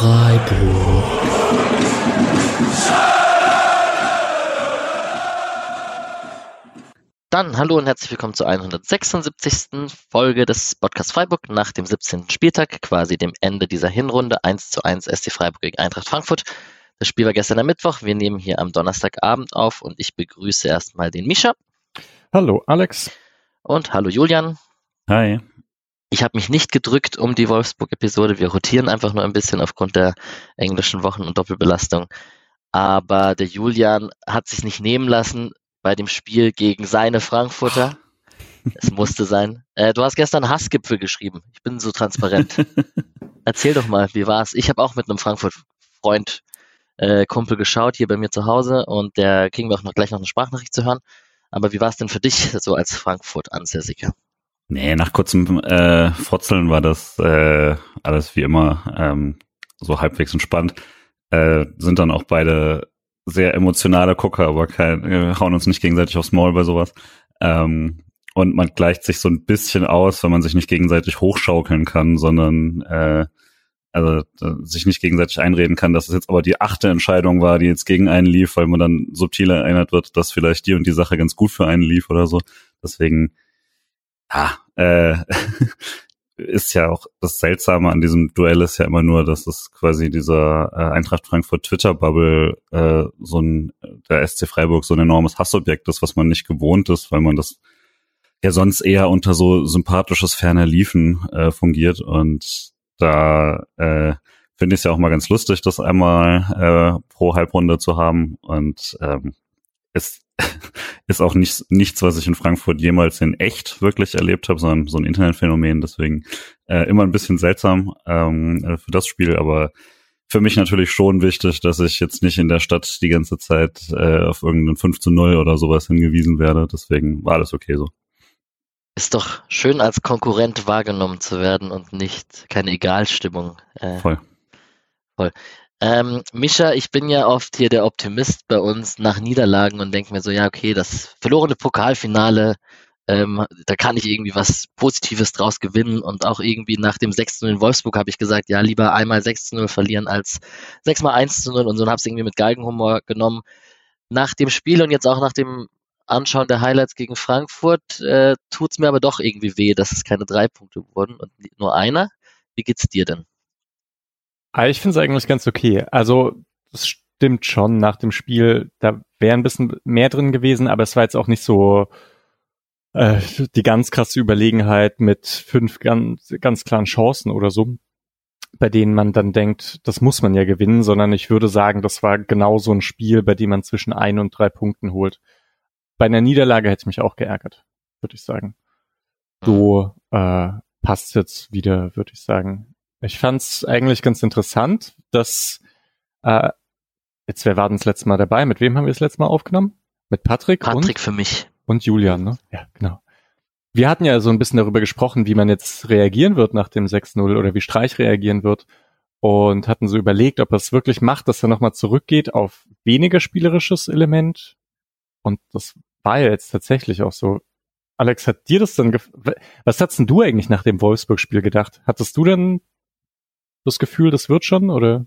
Freiburg. Dann hallo und herzlich willkommen zur 176. Folge des Podcast Freiburg nach dem 17. Spieltag, quasi dem Ende dieser Hinrunde. 1 zu 1 SC Freiburg gegen Eintracht Frankfurt. Das Spiel war gestern am Mittwoch. Wir nehmen hier am Donnerstagabend auf und ich begrüße erstmal den Mischa. Hallo Alex. Und hallo Julian. Hi. Ich habe mich nicht gedrückt um die Wolfsburg-Episode. Wir rotieren einfach nur ein bisschen aufgrund der englischen Wochen- und Doppelbelastung. Aber der Julian hat sich nicht nehmen lassen, bei dem Spiel gegen seine Frankfurter. Es musste sein. Äh, du hast gestern Hassgipfel geschrieben. Ich bin so transparent. Erzähl doch mal, wie war's? Ich habe auch mit einem Frankfurt-Freund, äh, Kumpel geschaut, hier bei mir zu Hause und der kriegen wir auch noch gleich noch eine Sprachnachricht zu hören. Aber wie war es denn für dich so als Frankfurt-Ansässiger? Nee, nach kurzem äh, Frotzeln war das äh, alles wie immer ähm, so halbwegs entspannt. Äh, sind dann auch beide sehr emotionale Gucker, aber kein, wir hauen uns nicht gegenseitig aufs Maul bei sowas. Ähm, und man gleicht sich so ein bisschen aus, wenn man sich nicht gegenseitig hochschaukeln kann, sondern äh, also sich nicht gegenseitig einreden kann, dass es jetzt aber die achte Entscheidung war, die jetzt gegen einen lief, weil man dann subtil erinnert wird, dass vielleicht die und die Sache ganz gut für einen lief oder so. Deswegen, ja, äh, ist ja auch das Seltsame an diesem Duell ist ja immer nur, dass es quasi dieser äh, Eintracht Frankfurt Twitter-Bubble äh, so ein, der SC Freiburg so ein enormes Hassobjekt ist, was man nicht gewohnt ist, weil man das ja sonst eher unter so sympathisches ferner Liefen äh, fungiert. Und da äh, finde ich es ja auch mal ganz lustig, das einmal äh, pro Halbrunde zu haben. Und ähm, ist ist auch nicht, nichts, was ich in Frankfurt jemals in echt wirklich erlebt habe, sondern so ein Internetphänomen. Deswegen äh, immer ein bisschen seltsam ähm, äh, für das Spiel, aber für mich natürlich schon wichtig, dass ich jetzt nicht in der Stadt die ganze Zeit äh, auf irgendeinen 5 zu 0 oder sowas hingewiesen werde. Deswegen war alles okay so. Ist doch schön, als Konkurrent wahrgenommen zu werden und nicht keine Egalstimmung. Äh, voll. Voll. Ähm, Mischa, ich bin ja oft hier der Optimist bei uns nach Niederlagen und denke mir so, ja, okay, das verlorene Pokalfinale, ähm, da kann ich irgendwie was Positives draus gewinnen und auch irgendwie nach dem 6 0 in Wolfsburg habe ich gesagt, ja, lieber einmal 6 0 verlieren als 6 mal 1 0 und so habe es irgendwie mit Galgenhumor genommen. Nach dem Spiel und jetzt auch nach dem Anschauen der Highlights gegen Frankfurt äh, tut es mir aber doch irgendwie weh, dass es keine drei Punkte wurden und nur einer. Wie geht's dir denn? Ah, ich finde es eigentlich ganz okay. Also es stimmt schon nach dem Spiel, da wäre ein bisschen mehr drin gewesen, aber es war jetzt auch nicht so äh, die ganz krasse Überlegenheit mit fünf ganz, ganz klaren Chancen oder so, bei denen man dann denkt, das muss man ja gewinnen, sondern ich würde sagen, das war genau so ein Spiel, bei dem man zwischen ein und drei Punkten holt. Bei einer Niederlage hätte ich mich auch geärgert, würde ich sagen. So äh, passt jetzt wieder, würde ich sagen. Ich fand's eigentlich ganz interessant, dass äh, jetzt wer war denn das letzte Mal dabei? Mit wem haben wir das letzte Mal aufgenommen? Mit Patrick? Patrick und, für mich. Und Julian, ne? Ja, genau. Wir hatten ja so ein bisschen darüber gesprochen, wie man jetzt reagieren wird nach dem 6-0 oder wie Streich reagieren wird und hatten so überlegt, ob er es wirklich macht, dass er nochmal zurückgeht auf weniger spielerisches Element. Und das war ja jetzt tatsächlich auch so. Alex, hat dir das dann, was hast denn du eigentlich nach dem Wolfsburg-Spiel gedacht? Hattest du dann das Gefühl, das wird schon, oder?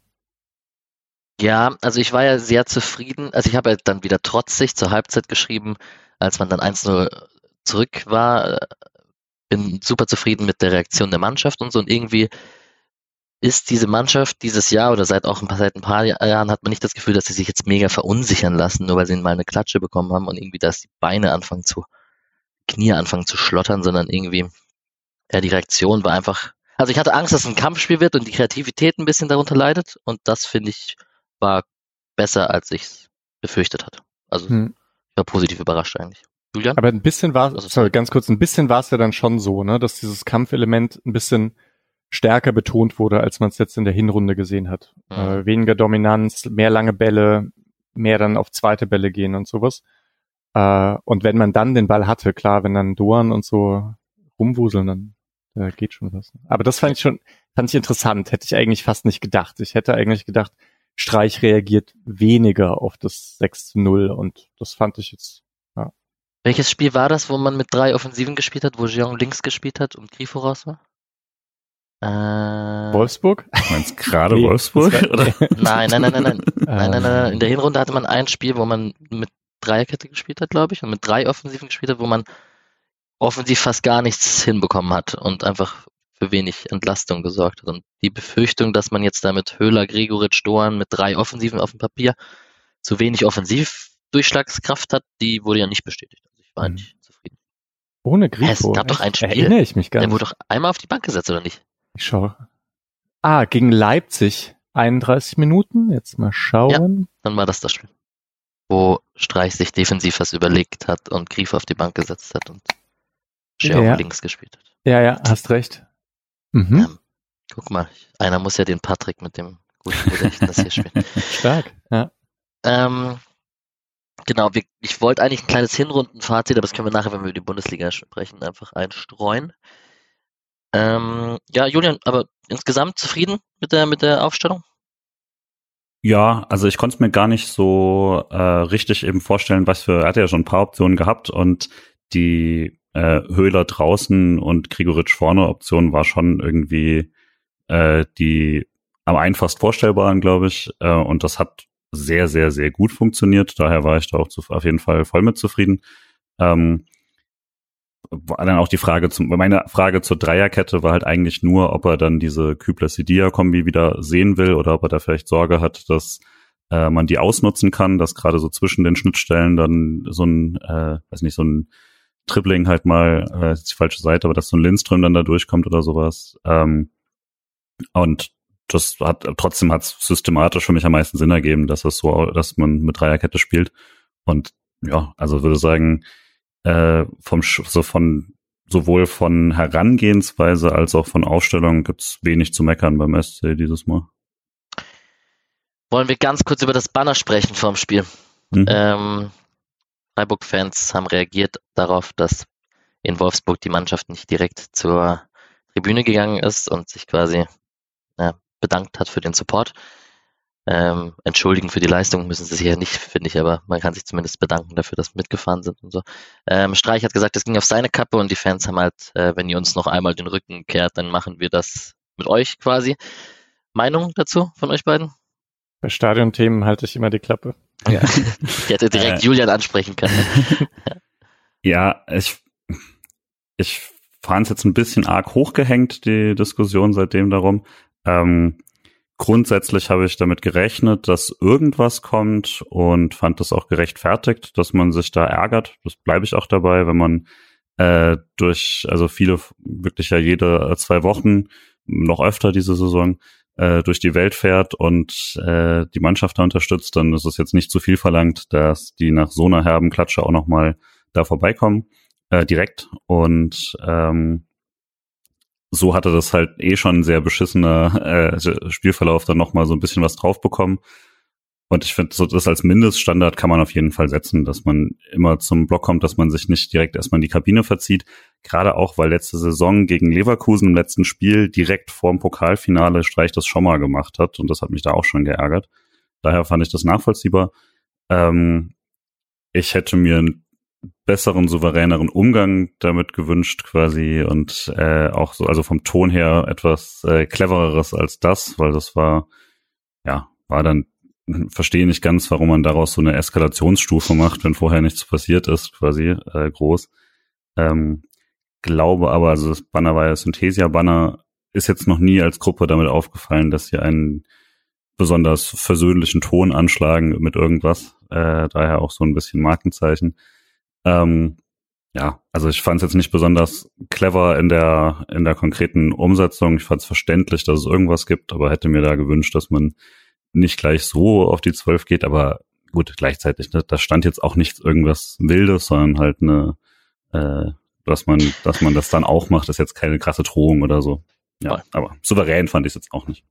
Ja, also ich war ja sehr zufrieden. Also ich habe ja dann wieder trotzig zur Halbzeit geschrieben, als man dann 1-0 zurück war. Bin super zufrieden mit der Reaktion der Mannschaft und so. Und irgendwie ist diese Mannschaft dieses Jahr oder seit auch ein paar, seit ein paar Jahren hat man nicht das Gefühl, dass sie sich jetzt mega verunsichern lassen, nur weil sie mal eine Klatsche bekommen haben und irgendwie, dass die Beine anfangen zu, Knie anfangen zu schlottern, sondern irgendwie, ja, die Reaktion war einfach also ich hatte Angst, dass es ein Kampfspiel wird und die Kreativität ein bisschen darunter leidet. Und das finde ich war besser, als ich es befürchtet hatte. Also hm. ich war positiv überrascht eigentlich. Julian? Aber ein bisschen war, sorry, ganz kurz, ein bisschen war es ja dann schon so, ne, dass dieses Kampfelement ein bisschen stärker betont wurde, als man es jetzt in der Hinrunde gesehen hat. Mhm. Äh, weniger Dominanz, mehr lange Bälle, mehr dann auf zweite Bälle gehen und sowas. Äh, und wenn man dann den Ball hatte, klar, wenn dann Doan und so rumwuseln, dann da geht schon was. Aber das fand ich schon, fand ich interessant. Hätte ich eigentlich fast nicht gedacht. Ich hätte eigentlich gedacht, Streich reagiert weniger auf das 6 zu 0 und das fand ich jetzt, ja. Welches Spiel war das, wo man mit drei Offensiven gespielt hat, wo Jean links gespielt hat und Grifo raus war? Äh, Wolfsburg? Du meinst gerade Nee, Wolfsburg? Oder? nein, nein, nein, nein, nein. Nein, nein, nein, nein. In der Hinrunde hatte man ein Spiel, wo man mit Dreierkette gespielt hat, glaube ich, und mit drei Offensiven gespielt hat, wo man offensiv fast gar nichts hinbekommen hat und einfach für wenig Entlastung gesorgt hat. Und die Befürchtung, dass man jetzt da mit Höhler, Gregoritsch, Doan mit drei Offensiven auf dem Papier zu wenig Offensivdurchschlagskraft hat, die wurde ja nicht bestätigt. Also ich war Mhm. eigentlich zufrieden. Ohne Es Grifo. gab doch ein? Spiel. Erinnere ich mich gar Der nicht. wurde doch einmal auf die Bank gesetzt, oder nicht? Ich schaue. Ah, gegen Leipzig. 31 Minuten. Jetzt mal schauen. Dann war das das Spiel. Wo Streich sich defensiv was überlegt hat und Grief auf die Bank gesetzt hat und Scher Ja. auf links gespielt hat. Ja, ja, hast recht. Mhm. Ähm, guck mal, einer muss ja den Patrick mit dem guten Gedächtnis hier spielen. Stark. Ja. Ähm, genau, wir, ich wollte eigentlich ein kleines Hinrundenfazit, aber das können wir nachher, wenn wir über die Bundesliga sprechen, einfach einstreuen. Ähm, ja, Julian, aber insgesamt zufrieden mit der, mit der Aufstellung? Ja, also ich konnte es mir gar nicht so äh, richtig eben vorstellen, was für, er hatte ja schon ein paar Optionen gehabt und die äh, Höhler draußen und Grigoritsch vorne Option war schon irgendwie äh, die am einfachst vorstellbaren, glaube ich. Äh, und das hat sehr, sehr, sehr gut funktioniert. Daher war ich da auch zu, auf jeden Fall voll mit zufrieden. Ähm, war dann auch die Frage zum, meine Frage zur Dreierkette war halt eigentlich nur, ob er dann diese Kübler-Sidia-Kombi wieder sehen will oder ob er da vielleicht Sorge hat, dass äh, man die ausnutzen kann, dass gerade so zwischen den Schnittstellen dann so ein, äh, weiß nicht, so ein Dribbling halt mal, äh, ist die falsche Seite, aber dass so ein Lindström dann da durchkommt oder sowas. Ähm, und das hat trotzdem hat es systematisch für mich am meisten Sinn ergeben, dass es so, dass man mit Dreierkette spielt. Und ja, also würde sagen, äh, vom so von sowohl von Herangehensweise als auch von Aufstellung gibt's wenig zu meckern beim SC dieses Mal. Wollen wir ganz kurz über das Banner sprechen vorm Spiel? Mhm. Ähm, Freiburg-Fans haben reagiert darauf, dass in Wolfsburg die Mannschaft nicht direkt zur Tribüne gegangen ist und sich quasi ja, bedankt hat für den Support. Ähm, entschuldigen für die Leistung müssen sie sich ja nicht, finde ich, aber man kann sich zumindest bedanken dafür, dass mitgefahren sind und so. Ähm, Streich hat gesagt, es ging auf seine Kappe und die Fans haben halt, äh, wenn ihr uns noch einmal den Rücken kehrt, dann machen wir das mit euch quasi. Meinung dazu von euch beiden? Bei Stadionthemen halte ich immer die Klappe. Ja. Ich hätte direkt Äh. Julian ansprechen können. Ne? Ja, ich, ich fand es jetzt ein bisschen arg hochgehängt, die Diskussion seitdem darum. Ähm, grundsätzlich habe ich damit gerechnet, dass irgendwas kommt und fand das auch gerechtfertigt, dass man sich da ärgert. Das bleibe ich auch dabei, wenn man äh, durch, also viele, wirklich ja jede zwei Wochen, noch öfter diese Saison, äh, durch die Welt fährt und äh, die Mannschaft da unterstützt, dann ist es jetzt nicht zu viel verlangt, dass die nach so einer herben Klatsche auch nochmal da vorbeikommen, äh, direkt. Und ähm, so hatte das halt eh schon ein sehr beschissener äh, Spielverlauf dann nochmal so ein bisschen was drauf bekommen. Und ich finde, so das als Mindeststandard kann man auf jeden Fall setzen, dass man immer zum Block kommt, dass man sich nicht direkt erstmal in die Kabine verzieht. Gerade auch, weil letzte Saison gegen Leverkusen im letzten Spiel direkt vorm Pokalfinale Streich das schon mal gemacht hat. Und das hat mich da auch schon geärgert. Daher fand ich das nachvollziehbar. Ähm, ich hätte mir einen besseren, souveräneren Umgang damit gewünscht quasi und äh, auch so, also vom Ton her etwas äh, clevereres als das, weil das war, ja, war dann verstehe nicht ganz, warum man daraus so eine Eskalationsstufe macht, wenn vorher nichts passiert ist, quasi äh, groß. Ähm, glaube aber, also das Banner war ja Synthesia-Banner, ist jetzt noch nie als Gruppe damit aufgefallen, dass sie einen besonders versöhnlichen Ton anschlagen mit irgendwas. Äh, daher auch so ein bisschen Markenzeichen. Ähm, ja, also ich fand es jetzt nicht besonders clever in der in der konkreten Umsetzung. Ich fand es verständlich, dass es irgendwas gibt, aber hätte mir da gewünscht, dass man nicht gleich so auf die zwölf geht, aber gut, gleichzeitig, ne, da stand jetzt auch nichts irgendwas Wildes, sondern halt eine, äh, dass man, dass man das dann auch macht, ist jetzt keine krasse Drohung oder so. Ja, Voll. aber souverän fand ich es jetzt auch nicht.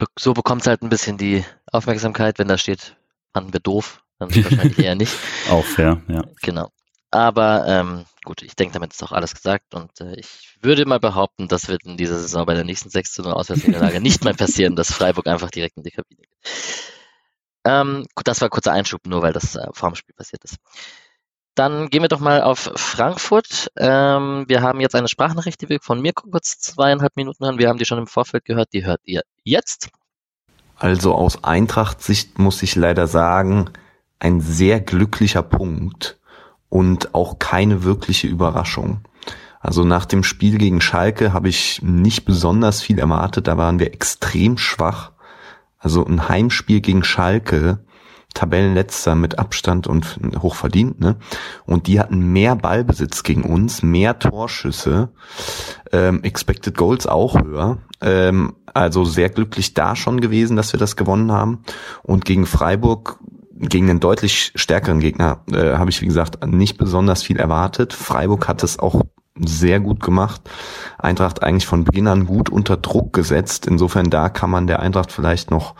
Be- So bekommt es halt ein bisschen die Aufmerksamkeit, wenn da steht, fanden wir doof, dann wahrscheinlich eher nicht. Auch fair, ja. Genau. Aber ähm, gut, ich denke, damit ist auch alles gesagt und äh, ich würde mal behaupten, das wird in dieser Saison bei der nächsten 6 zu 0 Auswärtsniederlage nicht mehr passieren, dass Freiburg einfach direkt in die Kabine geht. Ähm, das war ein kurzer Einschub, nur weil das äh, vor dem Spiel passiert ist. Dann gehen wir doch mal auf Frankfurt. Ähm, wir haben jetzt eine Sprachnachricht, die wir von mir kurz zweieinhalb Minuten hören. Wir haben die schon im Vorfeld gehört, die hört ihr jetzt. Also aus Eintracht-Sicht muss ich leider sagen, ein sehr glücklicher Punkt und auch keine wirkliche Überraschung. Also nach dem Spiel gegen Schalke habe ich nicht besonders viel erwartet. Da waren wir extrem schwach. Also ein Heimspiel gegen Schalke, Tabellenletzter mit Abstand und hochverdient, ne? Und die hatten mehr Ballbesitz gegen uns, mehr Torschüsse, ähm, Expected Goals auch höher. Ähm, also sehr glücklich da schon gewesen, dass wir das gewonnen haben. Und gegen Freiburg gegen einen deutlich stärkeren Gegner äh, habe ich, wie gesagt, nicht besonders viel erwartet. Freiburg hat es auch sehr gut gemacht. Eintracht eigentlich von Beginn an gut unter Druck gesetzt. Insofern da kann man der Eintracht vielleicht noch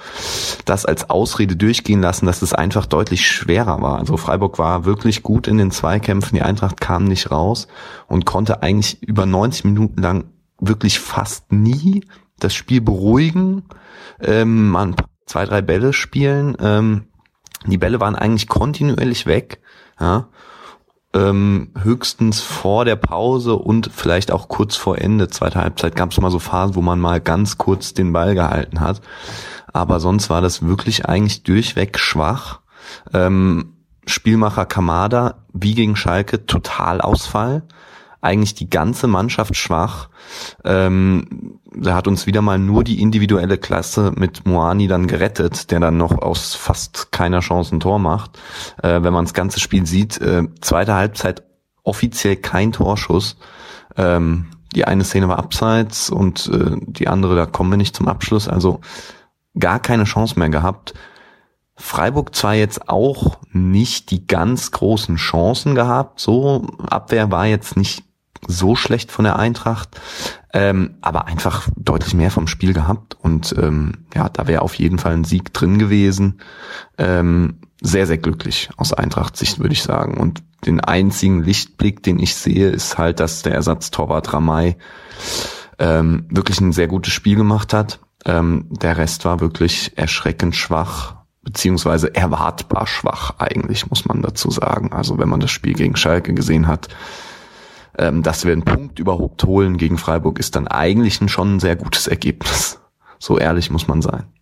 das als Ausrede durchgehen lassen, dass es einfach deutlich schwerer war. Also Freiburg war wirklich gut in den Zweikämpfen. Die Eintracht kam nicht raus und konnte eigentlich über 90 Minuten lang wirklich fast nie das Spiel beruhigen, ähm, man zwei, drei Bälle spielen. Ähm, die Bälle waren eigentlich kontinuierlich weg. Ja ähm, höchstens vor der Pause und vielleicht auch kurz vor Ende zweiter Halbzeit gab es mal so Phasen, wo man mal ganz kurz den Ball gehalten hat. Aber sonst war das wirklich eigentlich durchweg schwach. Ähm, Spielmacher Kamada, wie gegen Schalke, total Ausfall eigentlich die ganze Mannschaft schwach. Ähm, er hat uns wieder mal nur die individuelle Klasse mit Moani dann gerettet, der dann noch aus fast keiner Chance ein Tor macht. Äh, wenn man das ganze Spiel sieht, äh, zweite Halbzeit offiziell kein Torschuss. Ähm, die eine Szene war abseits und äh, die andere, da kommen wir nicht zum Abschluss. Also gar keine Chance mehr gehabt. Freiburg zwar jetzt auch nicht die ganz großen Chancen gehabt, so Abwehr war jetzt nicht so schlecht von der Eintracht, ähm, aber einfach deutlich mehr vom Spiel gehabt und ähm, ja, da wäre auf jeden Fall ein Sieg drin gewesen. Ähm, sehr, sehr glücklich aus Eintracht-Sicht, würde ich sagen. Und den einzigen Lichtblick, den ich sehe, ist halt, dass der Ersatztorwart Ramay ähm, wirklich ein sehr gutes Spiel gemacht hat. Ähm, der Rest war wirklich erschreckend schwach, beziehungsweise erwartbar schwach eigentlich, muss man dazu sagen. Also wenn man das Spiel gegen Schalke gesehen hat, ähm, dass wir einen Punkt überhaupt holen gegen Freiburg, ist dann eigentlich schon ein sehr gutes Ergebnis. So ehrlich muss man sein.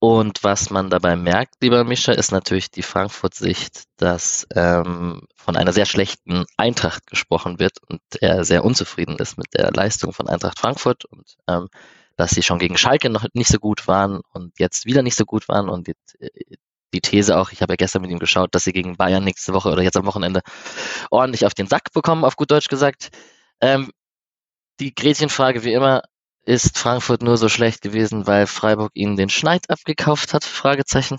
Und was man dabei merkt, lieber Mischa, ist natürlich die Frankfurt-Sicht, dass ähm, von einer sehr schlechten Eintracht gesprochen wird und er sehr unzufrieden ist mit der Leistung von Eintracht Frankfurt und ähm, dass sie schon gegen Schalke noch nicht so gut waren und jetzt wieder nicht so gut waren und jetzt, die These auch, ich habe ja gestern mit ihm geschaut, dass sie gegen Bayern nächste Woche oder jetzt am Wochenende ordentlich auf den Sack bekommen, auf gut Deutsch gesagt. Ähm, die Gretchenfrage wie immer, ist Frankfurt nur so schlecht gewesen, weil Freiburg ihnen den Schneid abgekauft hat? Fragezeichen.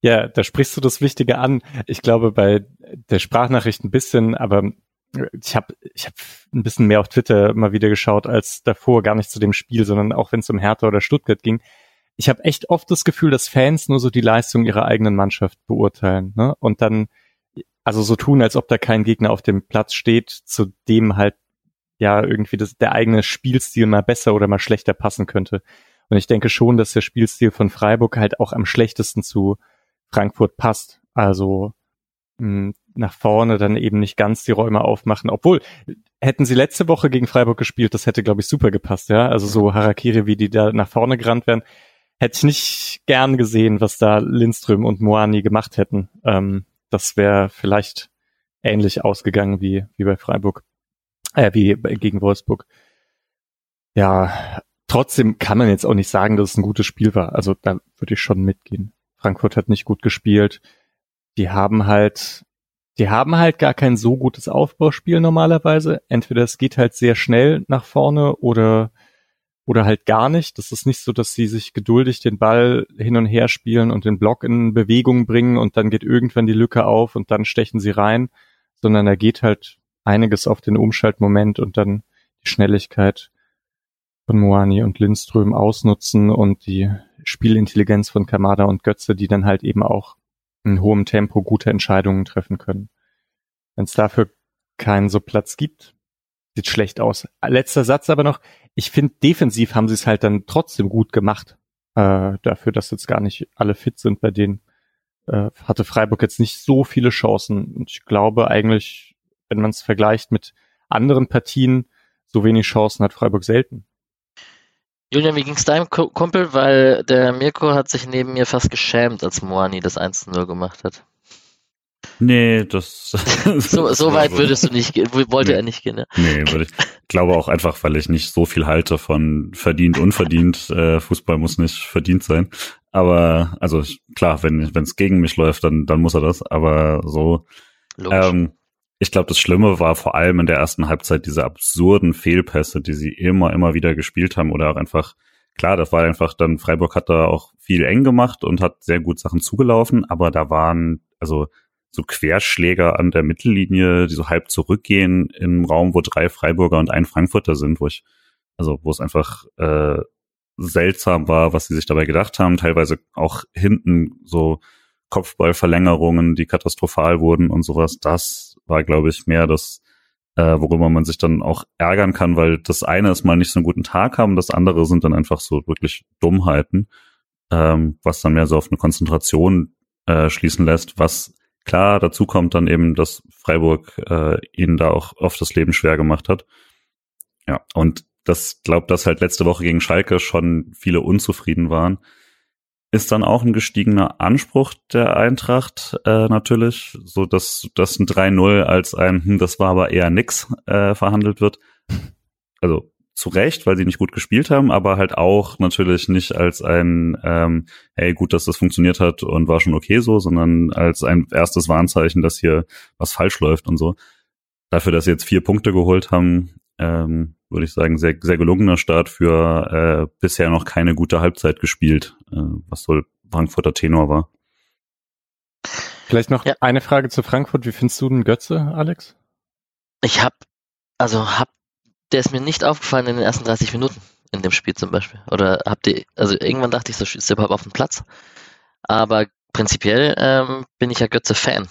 Ja, da sprichst du das Wichtige an. Ich glaube bei der Sprachnachricht ein bisschen, aber ich habe ich hab ein bisschen mehr auf Twitter mal wieder geschaut als davor, gar nicht zu dem Spiel, sondern auch wenn es um Hertha oder Stuttgart ging ich habe echt oft das Gefühl, dass Fans nur so die Leistung ihrer eigenen Mannschaft beurteilen ne? und dann also so tun, als ob da kein Gegner auf dem Platz steht, zu dem halt ja irgendwie das, der eigene Spielstil mal besser oder mal schlechter passen könnte. Und ich denke schon, dass der Spielstil von Freiburg halt auch am schlechtesten zu Frankfurt passt. Also mh, hm, nach vorne dann eben nicht ganz die Räume aufmachen. Obwohl, hätten sie letzte Woche gegen Freiburg gespielt, das hätte, glaube ich, super gepasst, ja. Also so Harakiri, wie die da nach vorne gerannt werden hätte ich nicht gern gesehen, was da Lindström und Moani gemacht hätten. Ähm, das wäre vielleicht ähnlich ausgegangen wie, wie bei Freiburg, äh, wie gegen Wolfsburg. Ja, trotzdem kann man jetzt auch nicht sagen, dass es ein gutes Spiel war. Also da würde ich schon mitgehen. Frankfurt hat nicht gut gespielt. Die haben halt, die haben halt gar kein so gutes Aufbauspiel normalerweise. Entweder es geht halt sehr schnell nach vorne oder oder halt gar nicht. Das ist nicht so, dass sie sich geduldig den Ball hin und her spielen und den Block in Bewegung bringen und dann geht irgendwann die Lücke auf und dann stechen sie rein, sondern da geht halt einiges auf den Umschaltmoment und dann die Schnelligkeit von Moani und Lindström ausnutzen und die Spielintelligenz von Kamada und Götze, die dann halt eben auch in hohem Tempo gute Entscheidungen treffen können. Wenn es dafür keinen so Platz gibt, sieht schlecht aus. Letzter Satz aber noch. Ich finde, defensiv haben sie es halt dann trotzdem gut gemacht. Äh, dafür, dass jetzt gar nicht alle fit sind bei denen. äh, hatte Freiburg jetzt nicht so viele Chancen. Und ich glaube eigentlich, wenn man es vergleicht mit anderen Partien, so wenig Chancen hat Freiburg selten. Julian, wie ging's deinem Kumpel? Weil der Mirko hat sich neben mir fast geschämt, als Moani das 1-0 gemacht hat. Nee, das. so, so weit würdest du nicht gehen, wollte nee. er nicht gehen, ja. Nee, würde ich. glaube auch einfach, weil ich nicht so viel halte von verdient, unverdient. Äh, Fußball muss nicht verdient sein. Aber, also klar, wenn es gegen mich läuft, dann, dann muss er das. Aber so. Ähm, ich glaube, das Schlimme war vor allem in der ersten Halbzeit diese absurden Fehlpässe, die sie immer, immer wieder gespielt haben oder auch einfach, klar, das war einfach dann, Freiburg hat da auch viel eng gemacht und hat sehr gut Sachen zugelaufen, aber da waren, also so Querschläger an der Mittellinie, die so halb zurückgehen im Raum, wo drei Freiburger und ein Frankfurter sind, wo ich, also wo es einfach äh, seltsam war, was sie sich dabei gedacht haben, teilweise auch hinten so Kopfballverlängerungen, die katastrophal wurden und sowas. Das war, glaube ich, mehr das, äh, worüber man sich dann auch ärgern kann, weil das eine ist mal nicht so einen guten Tag haben, das andere sind dann einfach so wirklich Dummheiten, ähm, was dann mehr so auf eine Konzentration äh, schließen lässt, was klar dazu kommt dann eben, dass Freiburg äh, ihnen da auch oft das Leben schwer gemacht hat. Ja, und das glaubt, dass halt letzte Woche gegen Schalke schon viele unzufrieden waren ist dann auch ein gestiegener Anspruch der Eintracht äh, natürlich, so dass das ein 3-0 als ein, hm, das war aber eher nix äh, verhandelt wird. Also zu Recht, weil sie nicht gut gespielt haben, aber halt auch natürlich nicht als ein, ähm, hey, gut, dass das funktioniert hat und war schon okay so, sondern als ein erstes Warnzeichen, dass hier was falsch läuft und so. Dafür, dass sie jetzt vier Punkte geholt haben, ähm, würde ich sagen, sehr, sehr gelungener Start für äh, bisher noch keine gute Halbzeit gespielt, äh, was so Frankfurter Tenor war. Vielleicht noch ja. eine Frage zu Frankfurt. Wie findest du den Götze, Alex? Ich hab, also hab, der ist mir nicht aufgefallen in den ersten 30 Minuten in dem Spiel zum Beispiel. Oder habt ihr, also irgendwann dachte ich, so ist der überhaupt auf dem Platz. Aber prinzipiell ähm, bin ich ja Götze-Fan.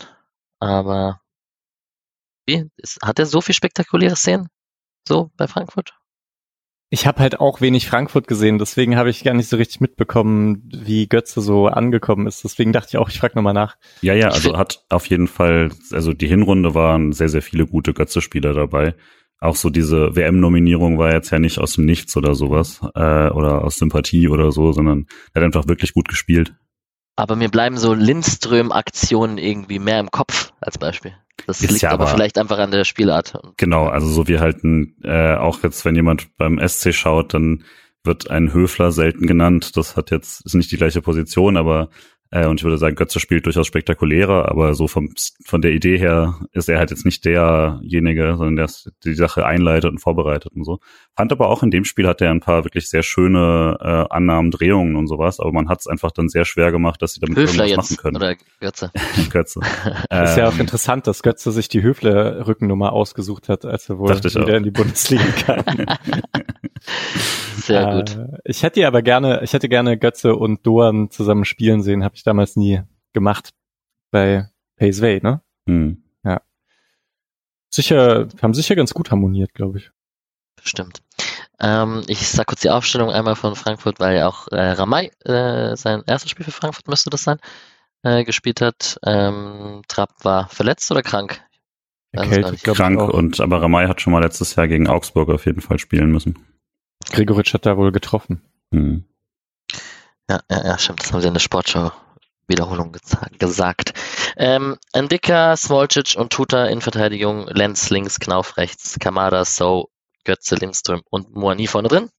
Aber wie? Ist, hat er so viel spektakuläre Szenen? so bei Frankfurt? Ich habe halt auch wenig Frankfurt gesehen, deswegen habe ich gar nicht so richtig mitbekommen, wie Götze so angekommen ist. Deswegen dachte ich auch, ich frage nochmal nach. Ja, ja, also hat auf jeden Fall, also die Hinrunde waren sehr, sehr viele gute Götze-Spieler dabei. Auch so diese WM-Nominierung war jetzt ja nicht aus dem Nichts oder sowas äh, oder aus Sympathie oder so, sondern er hat einfach wirklich gut gespielt. Aber mir bleiben so Lindström-Aktionen irgendwie mehr im Kopf als Beispiel. Das ist liegt ja aber, aber, vielleicht einfach an der Spielart. Genau, also so wie halt ein, äh, auch jetzt, wenn jemand beim SC schaut, dann wird ein Höfler selten genannt. Das hat jetzt, ist nicht die gleiche Position, aber äh, und ich würde sagen, Götze spielt durchaus spektakulärer, aber so vom, von der Idee her ist er halt jetzt nicht derjenige, sondern der die Sache einleitet und vorbereitet und so. Fand aber auch in dem Spiel hat er ein paar wirklich sehr schöne äh, Annahmen, Drehungen und sowas, aber man hat es einfach dann sehr schwer gemacht, dass sie damit Höfler irgendwas machen können. Oder Götze. Götze. ist ja auch ähm, interessant, dass Götze sich die Höfler-Rückennummer ausgesucht hat, als er wohl wieder auch. in die Bundesliga kam. Sehr äh, gut. Ich hätte aber gerne, ich hätte gerne Götze und Doan zusammen spielen sehen, habe ich damals nie gemacht bei Paceway, ne? Hm. Ja. Sicher, haben sicher ganz gut harmoniert, glaube ich. Stimmt. Ähm, ich sag kurz die Aufstellung einmal von Frankfurt, weil ja auch äh, Ramay äh, sein erstes Spiel für Frankfurt müsste das sein, äh, gespielt hat. Ähm, Trapp war verletzt oder krank? Erkältet, krank und aber Ramay hat schon mal letztes Jahr gegen Augsburg auf jeden Fall spielen müssen. Gregoritsch hat da wohl getroffen. Hm. Ja, ja, ja, stimmt. Das haben sie in der Sportschau Wiederholung gesagt. Ähm, Endika, Smolcic und Tuta in Verteidigung, Lenz links, Knauf rechts, Kamada, So, Götze, Lindström und Moani vorne drin.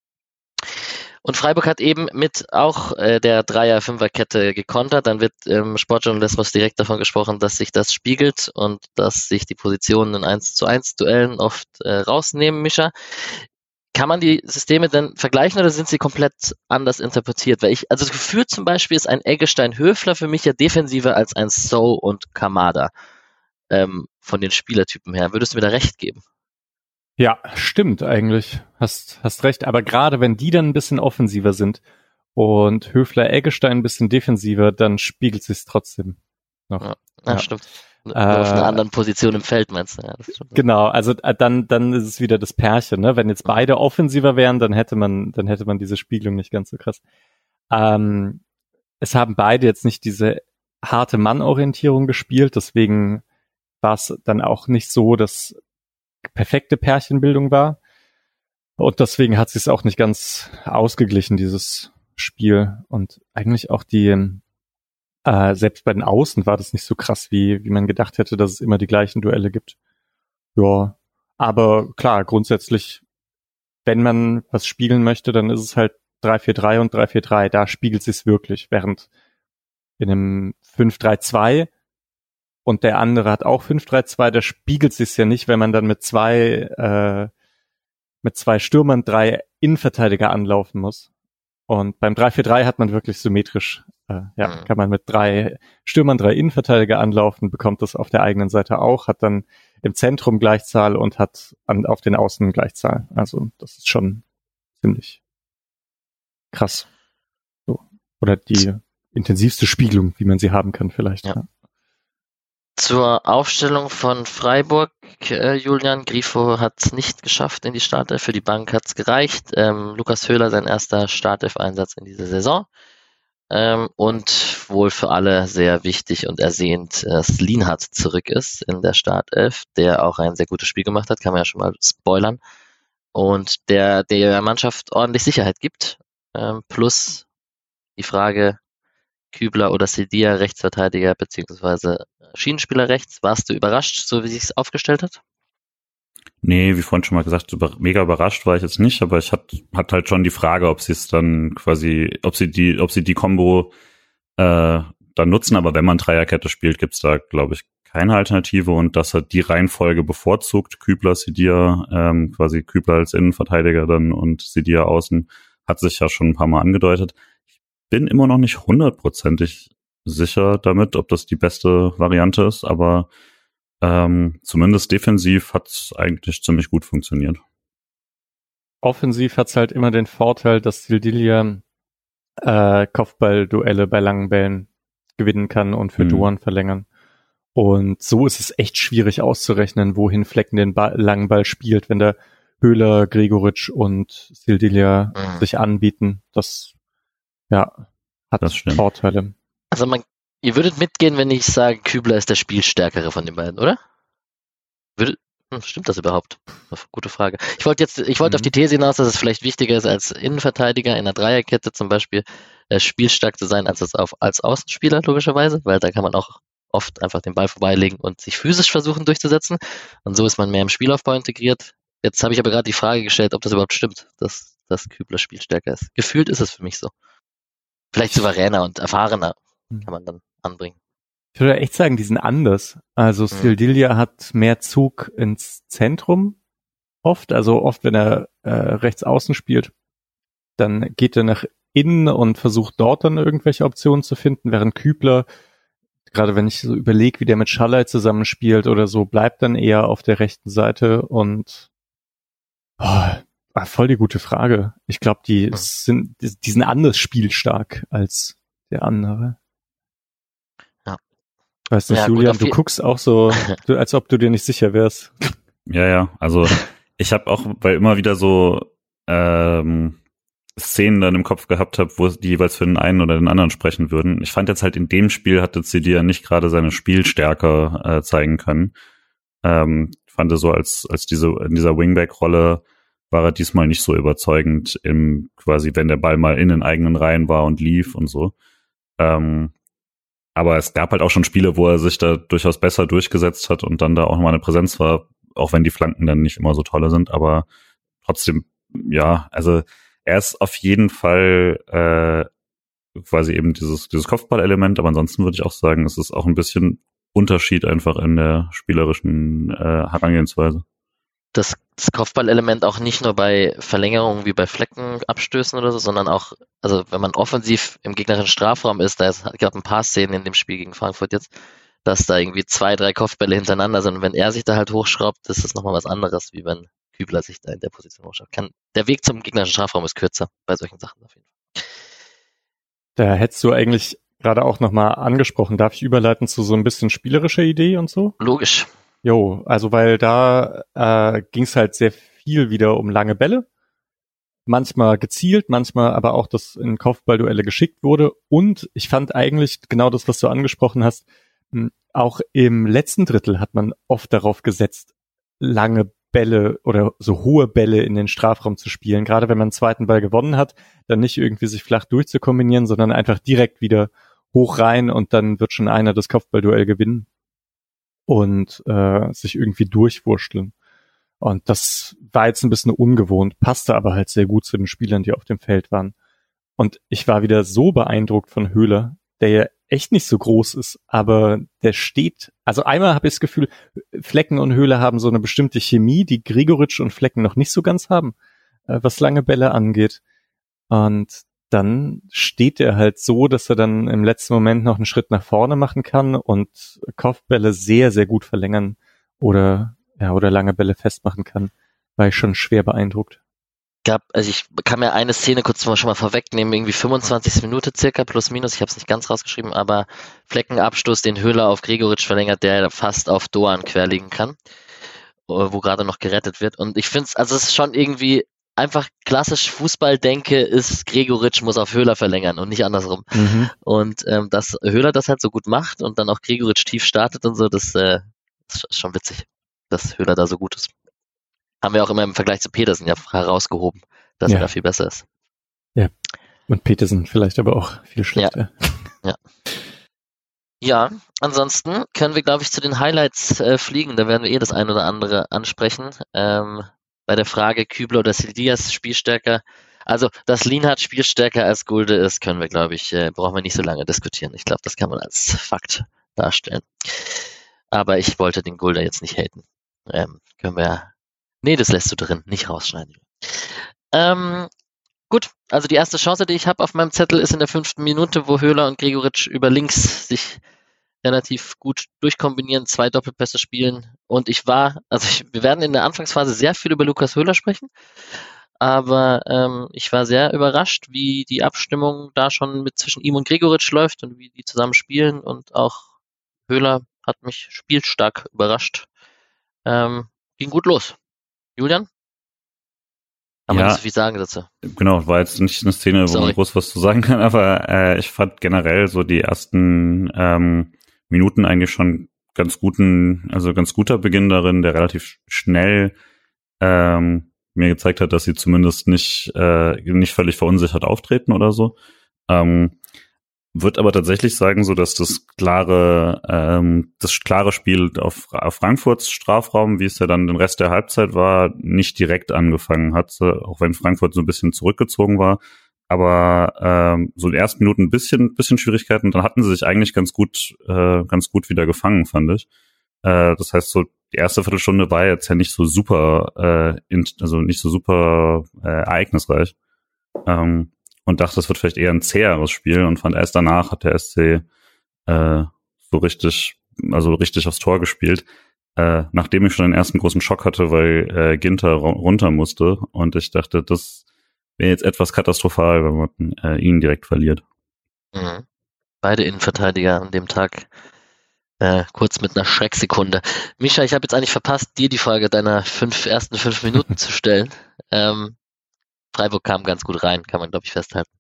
Und Freiburg hat eben mit auch äh, der Dreier-Fünfer-Kette gekontert. Dann wird im Sportjournalismus direkt davon gesprochen, dass sich das spiegelt und dass sich die Positionen in 1 zu 1 Duellen oft äh, rausnehmen, Mischa. Kann man die Systeme denn vergleichen oder sind sie komplett anders interpretiert? Weil ich, also gefühlt zum Beispiel ist ein Eggestein-Höfler für mich ja defensiver als ein So und Kamada ähm, von den Spielertypen her. Würdest du mir da recht geben? Ja, stimmt eigentlich. Hast, hast recht. Aber gerade wenn die dann ein bisschen offensiver sind und Höfler Eggestein ein bisschen defensiver, dann spiegelt sich trotzdem noch. Ja, ja. stimmt. Nur auf einer äh, anderen Position im Feld meinst du? Ja, genau, also äh, dann, dann ist es wieder das Pärchen, ne? Wenn jetzt beide offensiver wären, dann hätte man, dann hätte man diese Spiegelung nicht ganz so krass. Ähm, es haben beide jetzt nicht diese harte Mannorientierung gespielt, deswegen war es dann auch nicht so, dass perfekte Pärchenbildung war. Und deswegen hat sie es auch nicht ganz ausgeglichen, dieses Spiel. Und eigentlich auch die, äh, selbst bei den Außen war das nicht so krass, wie, wie man gedacht hätte, dass es immer die gleichen Duelle gibt. Ja, aber klar, grundsätzlich, wenn man was spielen möchte, dann ist es halt 3-4-3 und 3-4-3. Da spiegelt es sich wirklich, während in einem 5-3-2 und der andere hat auch 5-3-2, da spiegelt sich ja nicht, wenn man dann mit zwei äh, mit zwei Stürmern drei Innenverteidiger anlaufen muss. Und beim 3-4-3 hat man wirklich symmetrisch, äh, ja, mhm. kann man mit drei Stürmern, drei Innenverteidiger anlaufen, bekommt das auf der eigenen Seite auch, hat dann im Zentrum Gleichzahl und hat an, auf den Außen Gleichzahl. Also das ist schon ziemlich krass. So. Oder die intensivste Spiegelung, wie man sie haben kann vielleicht. Ja. ja. Zur Aufstellung von Freiburg, äh, Julian Grifo hat es nicht geschafft in die Startelf. Für die Bank hat es gereicht. Ähm, Lukas Höhler sein erster Startelf-Einsatz in dieser Saison. Ähm, und wohl für alle sehr wichtig und ersehnt, dass Lienhardt zurück ist in der Startelf, der auch ein sehr gutes Spiel gemacht hat, kann man ja schon mal spoilern. Und der der Mannschaft ordentlich Sicherheit gibt. Ähm, plus die Frage, Kübler oder Sedia, Rechtsverteidiger beziehungsweise Schienenspieler rechts. Warst du überrascht, so wie sich es aufgestellt hat? Nee, wie vorhin schon mal gesagt, über, mega überrascht war ich jetzt nicht, aber ich hatte hat halt schon die Frage, ob sie es dann quasi, ob sie die, ob sie die Combo äh, dann nutzen, aber wenn man Dreierkette spielt, gibt's da, glaube ich, keine Alternative und das hat die Reihenfolge bevorzugt. Kübler, Sidia, ähm, quasi Kübler als Innenverteidiger dann und Sidia außen, hat sich ja schon ein paar Mal angedeutet. Ich bin immer noch nicht hundertprozentig sicher damit, ob das die beste Variante ist, aber ähm, zumindest defensiv hat es eigentlich ziemlich gut funktioniert. Offensiv hat es halt immer den Vorteil, dass Sildilia äh, Kopfballduelle bei langen Bällen gewinnen kann und für mhm. Duan verlängern. Und so ist es echt schwierig auszurechnen, wohin Flecken den Ball, langen Ball spielt, wenn der Höhler, Gregoritsch und Sildilia mhm. sich anbieten. Das ja, hat das Vorteile. Also man, ihr würdet mitgehen, wenn ich sage, Kübler ist der Spielstärkere von den beiden, oder? Würde, hm, stimmt das überhaupt? Gute Frage. Ich wollte jetzt, ich wollte mhm. auf die These hinaus, dass es vielleicht wichtiger ist, als Innenverteidiger in einer Dreierkette zum Beispiel äh, spielstark zu sein, als es auf, als Außenspieler logischerweise, weil da kann man auch oft einfach den Ball vorbeilegen und sich physisch versuchen durchzusetzen. Und so ist man mehr im Spielaufbau integriert. Jetzt habe ich aber gerade die Frage gestellt, ob das überhaupt stimmt, dass, dass Kübler spielstärker ist. Gefühlt ist es für mich so. Vielleicht souveräner und erfahrener. Kann man dann anbringen. Ich würde echt sagen, die sind anders. Also hm. Sildilia mhm. hat mehr Zug ins Zentrum oft. Also oft, wenn er äh, rechts außen spielt, dann geht er nach innen und versucht dort dann irgendwelche Optionen zu finden, während Kübler, gerade wenn ich so überlege, wie der mit Schallei zusammenspielt oder so, bleibt dann eher auf der rechten Seite und oh, voll die gute Frage. Ich glaube, die mhm. sind, die sind anders spielstark als der andere. Weißt du, ja, Julian, du guckst auch so, als ob du dir nicht sicher wärst. Ja, ja. Also ich habe auch, weil immer wieder so ähm, Szenen dann im Kopf gehabt habe, wo die jeweils für den einen oder den anderen sprechen würden. Ich fand jetzt halt in dem Spiel hatte CD ja nicht gerade seine Spielstärke äh, zeigen können. Ähm, fand so als als diese in dieser Wingback-Rolle war er diesmal nicht so überzeugend im quasi, wenn der Ball mal in den eigenen Reihen war und lief und so. Ähm, aber es gab halt auch schon Spiele, wo er sich da durchaus besser durchgesetzt hat und dann da auch mal eine Präsenz war, auch wenn die Flanken dann nicht immer so tolle sind. Aber trotzdem, ja, also er ist auf jeden Fall äh, quasi eben dieses, dieses Kopfballelement, aber ansonsten würde ich auch sagen, es ist auch ein bisschen Unterschied einfach in der spielerischen äh, Herangehensweise das, das Kopfballelement auch nicht nur bei Verlängerungen wie bei Fleckenabstößen oder so, sondern auch, also wenn man offensiv im gegnerischen Strafraum ist, da gab ein paar Szenen in dem Spiel gegen Frankfurt jetzt, dass da irgendwie zwei, drei Kopfbälle hintereinander sind. Und wenn er sich da halt hochschraubt, ist das nochmal was anderes, wie wenn Kübler sich da in der Position hochschraubt. Kann, der Weg zum gegnerischen Strafraum ist kürzer bei solchen Sachen auf jeden Fall. Da hättest du eigentlich gerade auch nochmal angesprochen. Darf ich überleiten zu so ein bisschen spielerischer Idee und so? Logisch. Jo, also weil da äh, ging es halt sehr viel wieder um lange Bälle. manchmal gezielt, manchmal aber auch, dass in Kopfballduelle geschickt wurde. Und ich fand eigentlich genau das, was du angesprochen hast, hm, auch im letzten Drittel hat man oft darauf gesetzt, lange Bälle oder so hohe Bälle in den Strafraum zu spielen. Gerade wenn man einen zweiten Ball gewonnen hat, dann nicht irgendwie sich flach durchzukombinieren, sondern einfach direkt wieder hoch rein und dann wird schon einer das Kopfballduell gewinnen und äh, sich irgendwie durchwurschteln. Und das war jetzt ein bisschen ungewohnt, passte aber halt sehr gut zu den Spielern, die auf dem Feld waren. Und ich war wieder so beeindruckt von Höhler, der ja echt nicht so groß ist, aber der steht. Also einmal habe ich das Gefühl, Flecken und Höhler haben so eine bestimmte Chemie, die Grigoritsch und Flecken noch nicht so ganz haben, äh, was lange Bälle angeht. Und dann steht er halt so, dass er dann im letzten Moment noch einen Schritt nach vorne machen kann und Kopfbälle sehr, sehr gut verlängern oder, ja, oder lange Bälle festmachen kann. War ich schon schwer beeindruckt. Gab, also ich kann mir eine Szene kurz schon mal vorwegnehmen, irgendwie 25 Minute circa, plus minus, ich habe es nicht ganz rausgeschrieben, aber Fleckenabstoß, den Höhler auf Gregoritsch verlängert, der fast auf Doan querlegen kann, wo gerade noch gerettet wird. Und ich finde es, also es ist schon irgendwie einfach klassisch Fußball denke, ist Gregoritsch muss auf Höhler verlängern und nicht andersrum. Mhm. Und ähm, dass Höhler das halt so gut macht und dann auch Gregoritsch tief startet und so, das äh, ist schon witzig, dass Höhler da so gut ist. Haben wir auch immer im Vergleich zu Petersen ja herausgehoben, dass ja. er da viel besser ist. Ja. Und Petersen vielleicht aber auch viel schlechter. Ja. ja. Ja, ansonsten können wir, glaube ich, zu den Highlights äh, fliegen. Da werden wir eh das ein oder andere ansprechen. Ähm, bei der Frage Kübler oder Sildias Spielstärker. Also, dass Lienhardt spielstärker als Gulde ist, können wir, glaube ich, äh, brauchen wir nicht so lange diskutieren. Ich glaube, das kann man als Fakt darstellen. Aber ich wollte den Gulde jetzt nicht haten. Ähm, können wir. Nee, das lässt du drin, nicht rausschneiden. Ähm, gut, also die erste Chance, die ich habe auf meinem Zettel, ist in der fünften Minute, wo Höhler und Gregoritsch über links sich relativ gut durchkombinieren, zwei Doppelpässe spielen. Und ich war, also ich, wir werden in der Anfangsphase sehr viel über Lukas Höhler sprechen, aber ähm, ich war sehr überrascht, wie die Abstimmung da schon mit zwischen ihm und Gregoritsch läuft und wie die zusammen spielen. Und auch Höhler hat mich spielstark überrascht. Ähm, ging gut los. Julian? Kann man ja, nicht so viel sagen dazu. Genau, war jetzt nicht eine Szene, wo Sorry. man groß was zu sagen kann, aber äh, ich fand generell so die ersten ähm, Minuten eigentlich schon ganz guten, also ganz guter Beginn darin, der relativ schnell ähm, mir gezeigt hat, dass sie zumindest nicht, äh, nicht völlig verunsichert auftreten oder so. Ähm, wird aber tatsächlich sagen, so dass das klare, ähm, das klare Spiel auf, auf Frankfurts Strafraum, wie es ja dann den Rest der Halbzeit war, nicht direkt angefangen hat, auch wenn Frankfurt so ein bisschen zurückgezogen war, aber ähm, so in den ersten Minuten ein bisschen, bisschen Schwierigkeiten, dann hatten sie sich eigentlich ganz gut, äh, ganz gut wieder gefangen, fand ich. Äh, das heißt, so die erste Viertelstunde war jetzt ja nicht so super, äh, in, also nicht so super äh, ereignisreich. Ähm, und dachte, das wird vielleicht eher ein zäheres Spiel und fand erst danach hat der SC äh, so richtig, also richtig aufs Tor gespielt. Äh, nachdem ich schon den ersten großen Schock hatte, weil äh, Ginter runter musste und ich dachte, das wäre jetzt etwas katastrophal, wenn man äh, ihn direkt verliert. Mhm. Beide Innenverteidiger an dem Tag äh, kurz mit einer Schrecksekunde. Misha, ich habe jetzt eigentlich verpasst, dir die Frage deiner fünf, ersten fünf Minuten zu stellen. Ähm, Freiburg kam ganz gut rein, kann man, glaube ich, festhalten.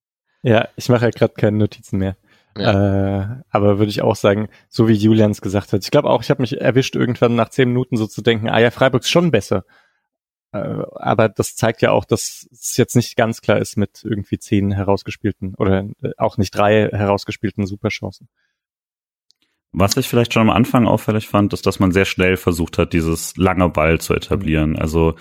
Ja, ich mache ja gerade keine Notizen mehr. Ja. Äh, aber würde ich auch sagen, so wie Julians gesagt hat, ich glaube auch, ich habe mich erwischt, irgendwann nach zehn Minuten so zu denken, ah ja, Freiburg ist schon besser. Äh, aber das zeigt ja auch, dass es jetzt nicht ganz klar ist mit irgendwie zehn herausgespielten oder äh, auch nicht drei herausgespielten Superchancen. Was ich vielleicht schon am Anfang auffällig fand, ist, dass man sehr schnell versucht hat, dieses lange Ball zu etablieren. Mhm. Also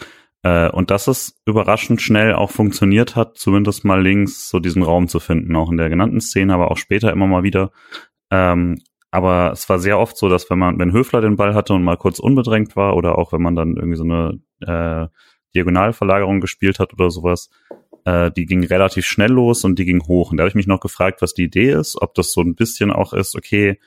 äh, und dass es überraschend schnell auch funktioniert hat, zumindest mal links so diesen Raum zu finden, auch in der genannten Szene, aber auch später immer mal wieder. Ähm, aber es war sehr oft so, dass wenn man, wenn Höfler den Ball hatte und mal kurz unbedrängt war oder auch wenn man dann irgendwie so eine äh, Diagonalverlagerung gespielt hat oder sowas, äh, die ging relativ schnell los und die ging hoch. Und da habe ich mich noch gefragt, was die Idee ist, ob das so ein bisschen auch ist, okay,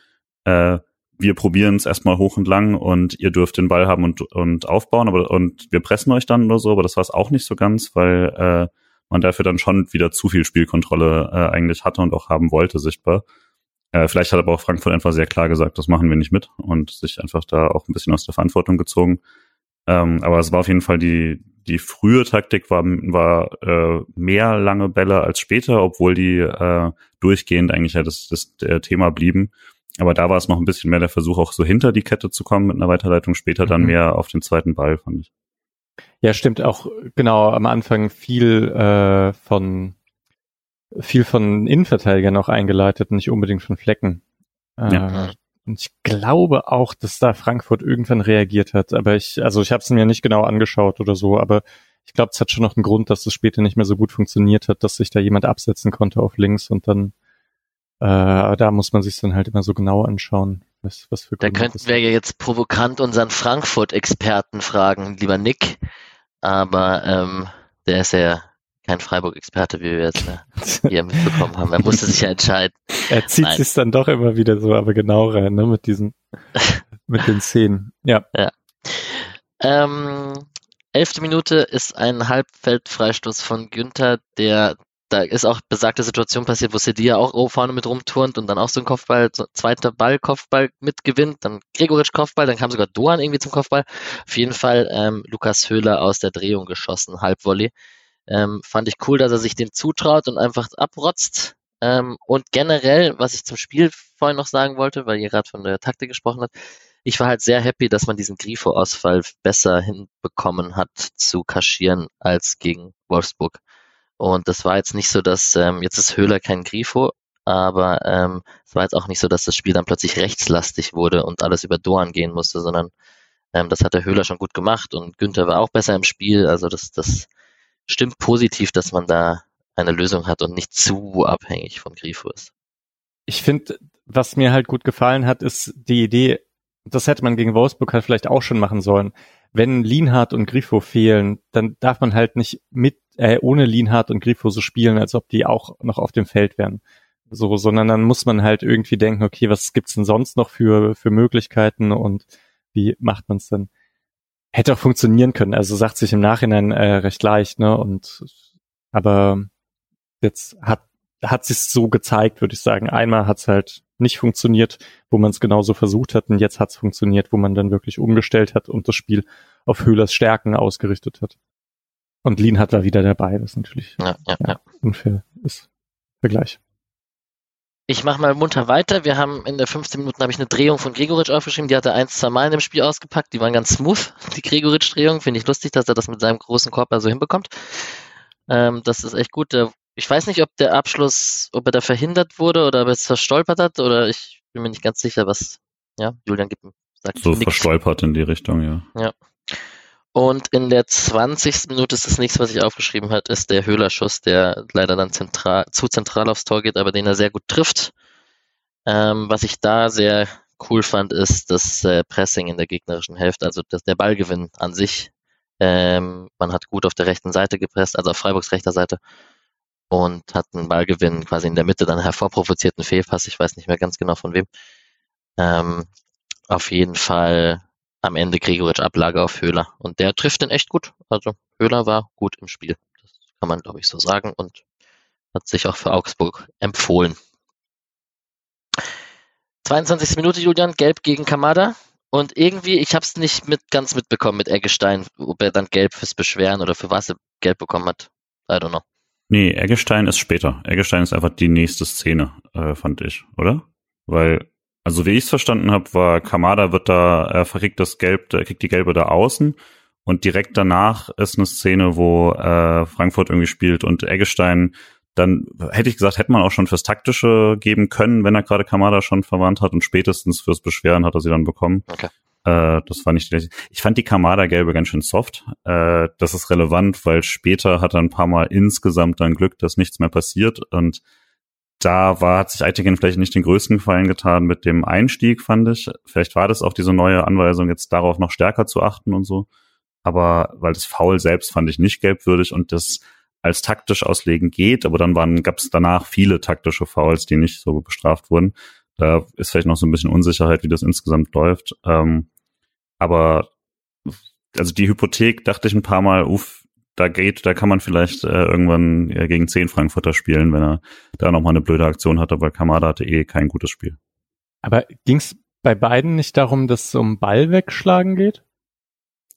äh, wir probieren es erstmal hoch und lang und ihr dürft den Ball haben und, und aufbauen, aber und wir pressen euch dann oder so, aber das war es auch nicht so ganz, weil äh, man dafür dann schon wieder zu viel Spielkontrolle äh, eigentlich hatte und auch haben wollte, sichtbar. Äh, vielleicht hat aber auch Frankfurt einfach sehr klar gesagt, das machen wir nicht mit und sich einfach da auch ein bisschen aus der Verantwortung gezogen. Ähm, aber es war auf jeden Fall die, die frühe Taktik war, war äh, mehr lange Bälle als später, obwohl die äh, durchgehend eigentlich ja das, das äh, Thema blieben. Aber da war es noch ein bisschen mehr der Versuch, auch so hinter die Kette zu kommen mit einer Weiterleitung, später dann mhm. mehr auf den zweiten Ball, fand ich. Ja, stimmt auch genau am Anfang viel äh, von viel von Innenverteidigern auch eingeleitet, nicht unbedingt von Flecken. Äh, ja. Und ich glaube auch, dass da Frankfurt irgendwann reagiert hat. Aber ich, also ich habe es mir nicht genau angeschaut oder so, aber ich glaube, es hat schon noch einen Grund, dass es später nicht mehr so gut funktioniert hat, dass sich da jemand absetzen konnte auf links und dann äh, da muss man sich dann halt immer so genau anschauen, was, was für Da könnten wir ja jetzt provokant unseren Frankfurt-Experten fragen, lieber Nick. Aber ähm, der ist ja kein Freiburg-Experte, wie wir jetzt äh, hier mitbekommen haben. Er musste sich ja entscheiden. Er zieht Nein. sich dann doch immer wieder so, aber genau rein, ne, mit diesen, mit den Szenen. Ja. ja. Ähm, elfte Minute ist ein Halbfeldfreistoß von Günther, der da ist auch besagte Situation passiert, wo Sedia auch vorne mit rumturnt und dann auch so ein Kopfball, so zweiter Ball, Kopfball mitgewinnt, dann Gregoritsch Kopfball, dann kam sogar Doan irgendwie zum Kopfball. Auf jeden Fall ähm, Lukas Höhler aus der Drehung geschossen, Halbvolley. Ähm, fand ich cool, dass er sich den zutraut und einfach abrotzt. Ähm, und generell, was ich zum Spiel vorhin noch sagen wollte, weil ihr gerade von der Taktik gesprochen habt, ich war halt sehr happy, dass man diesen Grifo-Ausfall besser hinbekommen hat zu kaschieren als gegen Wolfsburg. Und das war jetzt nicht so, dass ähm, jetzt ist Höhler kein Grifo, aber ähm, es war jetzt auch nicht so, dass das Spiel dann plötzlich rechtslastig wurde und alles über Doan gehen musste, sondern ähm, das hat der Höhler schon gut gemacht und Günther war auch besser im Spiel. Also das, das stimmt positiv, dass man da eine Lösung hat und nicht zu abhängig von Grifo ist. Ich finde, was mir halt gut gefallen hat, ist die Idee, das hätte man gegen Wolfsburg halt vielleicht auch schon machen sollen. Wenn Lienhardt und Grifo fehlen, dann darf man halt nicht mit äh, ohne Lienhardt und Grifo so spielen, als ob die auch noch auf dem Feld wären. So, sondern dann muss man halt irgendwie denken, okay, was gibt's denn sonst noch für, für Möglichkeiten und wie macht man es dann? Hätte auch funktionieren können. Also sagt sich im Nachhinein äh, recht leicht, ne? Und aber jetzt hat hat sich so gezeigt, würde ich sagen. Einmal hat's halt nicht funktioniert, wo man es genauso versucht hat, und jetzt hat's funktioniert, wo man dann wirklich umgestellt hat und das Spiel auf Höhlers Stärken ausgerichtet hat. Und Lean hat war wieder dabei, was natürlich ja, ja, ja. unfair ist. Vergleich. Ich mache mal munter weiter. Wir haben in der 15 Minuten habe ich eine Drehung von Gregoritsch aufgeschrieben. Die hat er ein, zwei Mal in dem Spiel ausgepackt. Die waren ganz smooth, die Gregoritsch-Drehung. Finde ich lustig, dass er das mit seinem großen Körper so hinbekommt. Ähm, das ist echt gut. Ich weiß nicht, ob der Abschluss, ob er da verhindert wurde oder ob er es verstolpert hat oder ich bin mir nicht ganz sicher, was, ja, Julian gibt sagt So verstolpert in die Richtung, ja. Ja. Und in der 20. Minute ist das nächste, was ich aufgeschrieben habe, ist der Höhlerschuss, der leider dann zentral, zu zentral aufs Tor geht, aber den er sehr gut trifft. Ähm, was ich da sehr cool fand, ist das äh, Pressing in der gegnerischen Hälfte, also das, der Ballgewinn an sich. Ähm, man hat gut auf der rechten Seite gepresst, also auf Freiburgs rechter Seite und hat einen Ballgewinn quasi in der Mitte dann hervorprovozierten Fehlpass, ich weiß nicht mehr ganz genau von wem. Ähm, auf jeden Fall am Ende Gregoritsch Ablage auf Höhler. Und der trifft den echt gut. Also Höhler war gut im Spiel. Das kann man, glaube ich, so sagen und hat sich auch für Augsburg empfohlen. 22. Minute, Julian, gelb gegen Kamada. Und irgendwie, ich habe es nicht mit, ganz mitbekommen mit Eggestein, ob er dann gelb fürs Beschweren oder für was er gelb bekommen hat. I don't know. Nee, Eggestein ist später. Eggestein ist einfach die nächste Szene, äh, fand ich, oder? Weil also wie ich es verstanden habe, war Kamada wird da, er verrickt das Gelb, er kriegt die Gelbe da außen und direkt danach ist eine Szene, wo äh, Frankfurt irgendwie spielt und Eggestein dann hätte ich gesagt, hätte man auch schon fürs Taktische geben können, wenn er gerade Kamada schon verwandt hat und spätestens fürs Beschweren hat er sie dann bekommen. Okay. Äh, das fand ich, ich fand die Kamada-Gelbe ganz schön soft. Äh, das ist relevant, weil später hat er ein paar Mal insgesamt dann Glück, dass nichts mehr passiert und da war, hat sich Eitigen vielleicht nicht den größten Gefallen getan mit dem Einstieg, fand ich. Vielleicht war das auch diese neue Anweisung, jetzt darauf noch stärker zu achten und so. Aber weil das Foul selbst fand ich nicht gelbwürdig und das als taktisch auslegen geht, aber dann gab es danach viele taktische Fouls, die nicht so bestraft wurden. Da ist vielleicht noch so ein bisschen Unsicherheit, wie das insgesamt läuft. Ähm, aber also die Hypothek dachte ich ein paar Mal, uff, da geht, da kann man vielleicht äh, irgendwann äh, gegen zehn Frankfurter spielen, wenn er da nochmal eine blöde Aktion hatte, weil Kamada hatte eh kein gutes Spiel. Aber ging es bei beiden nicht darum, dass es um Ball wegschlagen geht?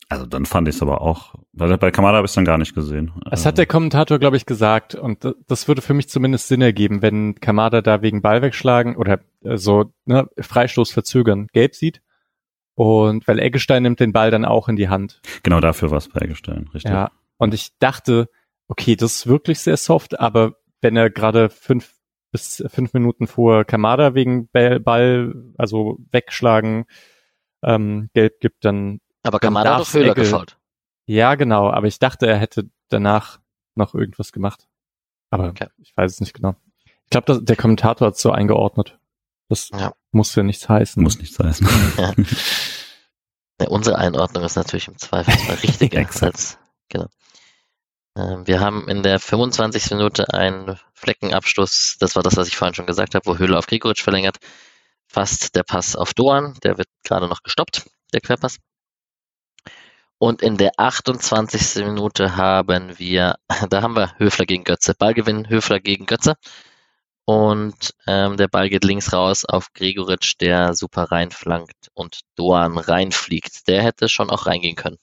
Also dann fand ich es aber auch, weil bei Kamada habe ich es dann gar nicht gesehen. Es hat der Kommentator, glaube ich, gesagt, und das würde für mich zumindest Sinn ergeben, wenn Kamada da wegen Ball wegschlagen oder äh, so ne, Freistoß verzögern gelb sieht. Und weil Eggestein nimmt den Ball dann auch in die Hand. Genau dafür war es bei Eggestein, richtig. Ja, und ich dachte, okay, das ist wirklich sehr soft, aber wenn er gerade fünf bis fünf Minuten vor Kamada wegen Ball, also wegschlagen, ähm, gelb gibt, dann aber Kamada hat doch Höhler gefault. Ja, genau, aber ich dachte, er hätte danach noch irgendwas gemacht. Aber okay. ich weiß es nicht genau. Ich glaube, der Kommentator hat es so eingeordnet. Das ja. muss ja nichts heißen. Muss nichts heißen. ja. ja, unsere Einordnung ist natürlich im Zweifelsfall richtiger als, genau. Ähm, wir haben in der 25. Minute einen Fleckenabschluss. Das war das, was ich vorhin schon gesagt habe, wo Höhle auf Grigoric verlängert. Fast der Pass auf Doan. Der wird gerade noch gestoppt, der Querpass. Und in der 28. Minute haben wir, da haben wir Höfler gegen Götze. Ballgewinn Höfler gegen Götze. Und ähm, der Ball geht links raus auf Gregoritsch, der super reinflankt und Doan reinfliegt. Der hätte schon auch reingehen können.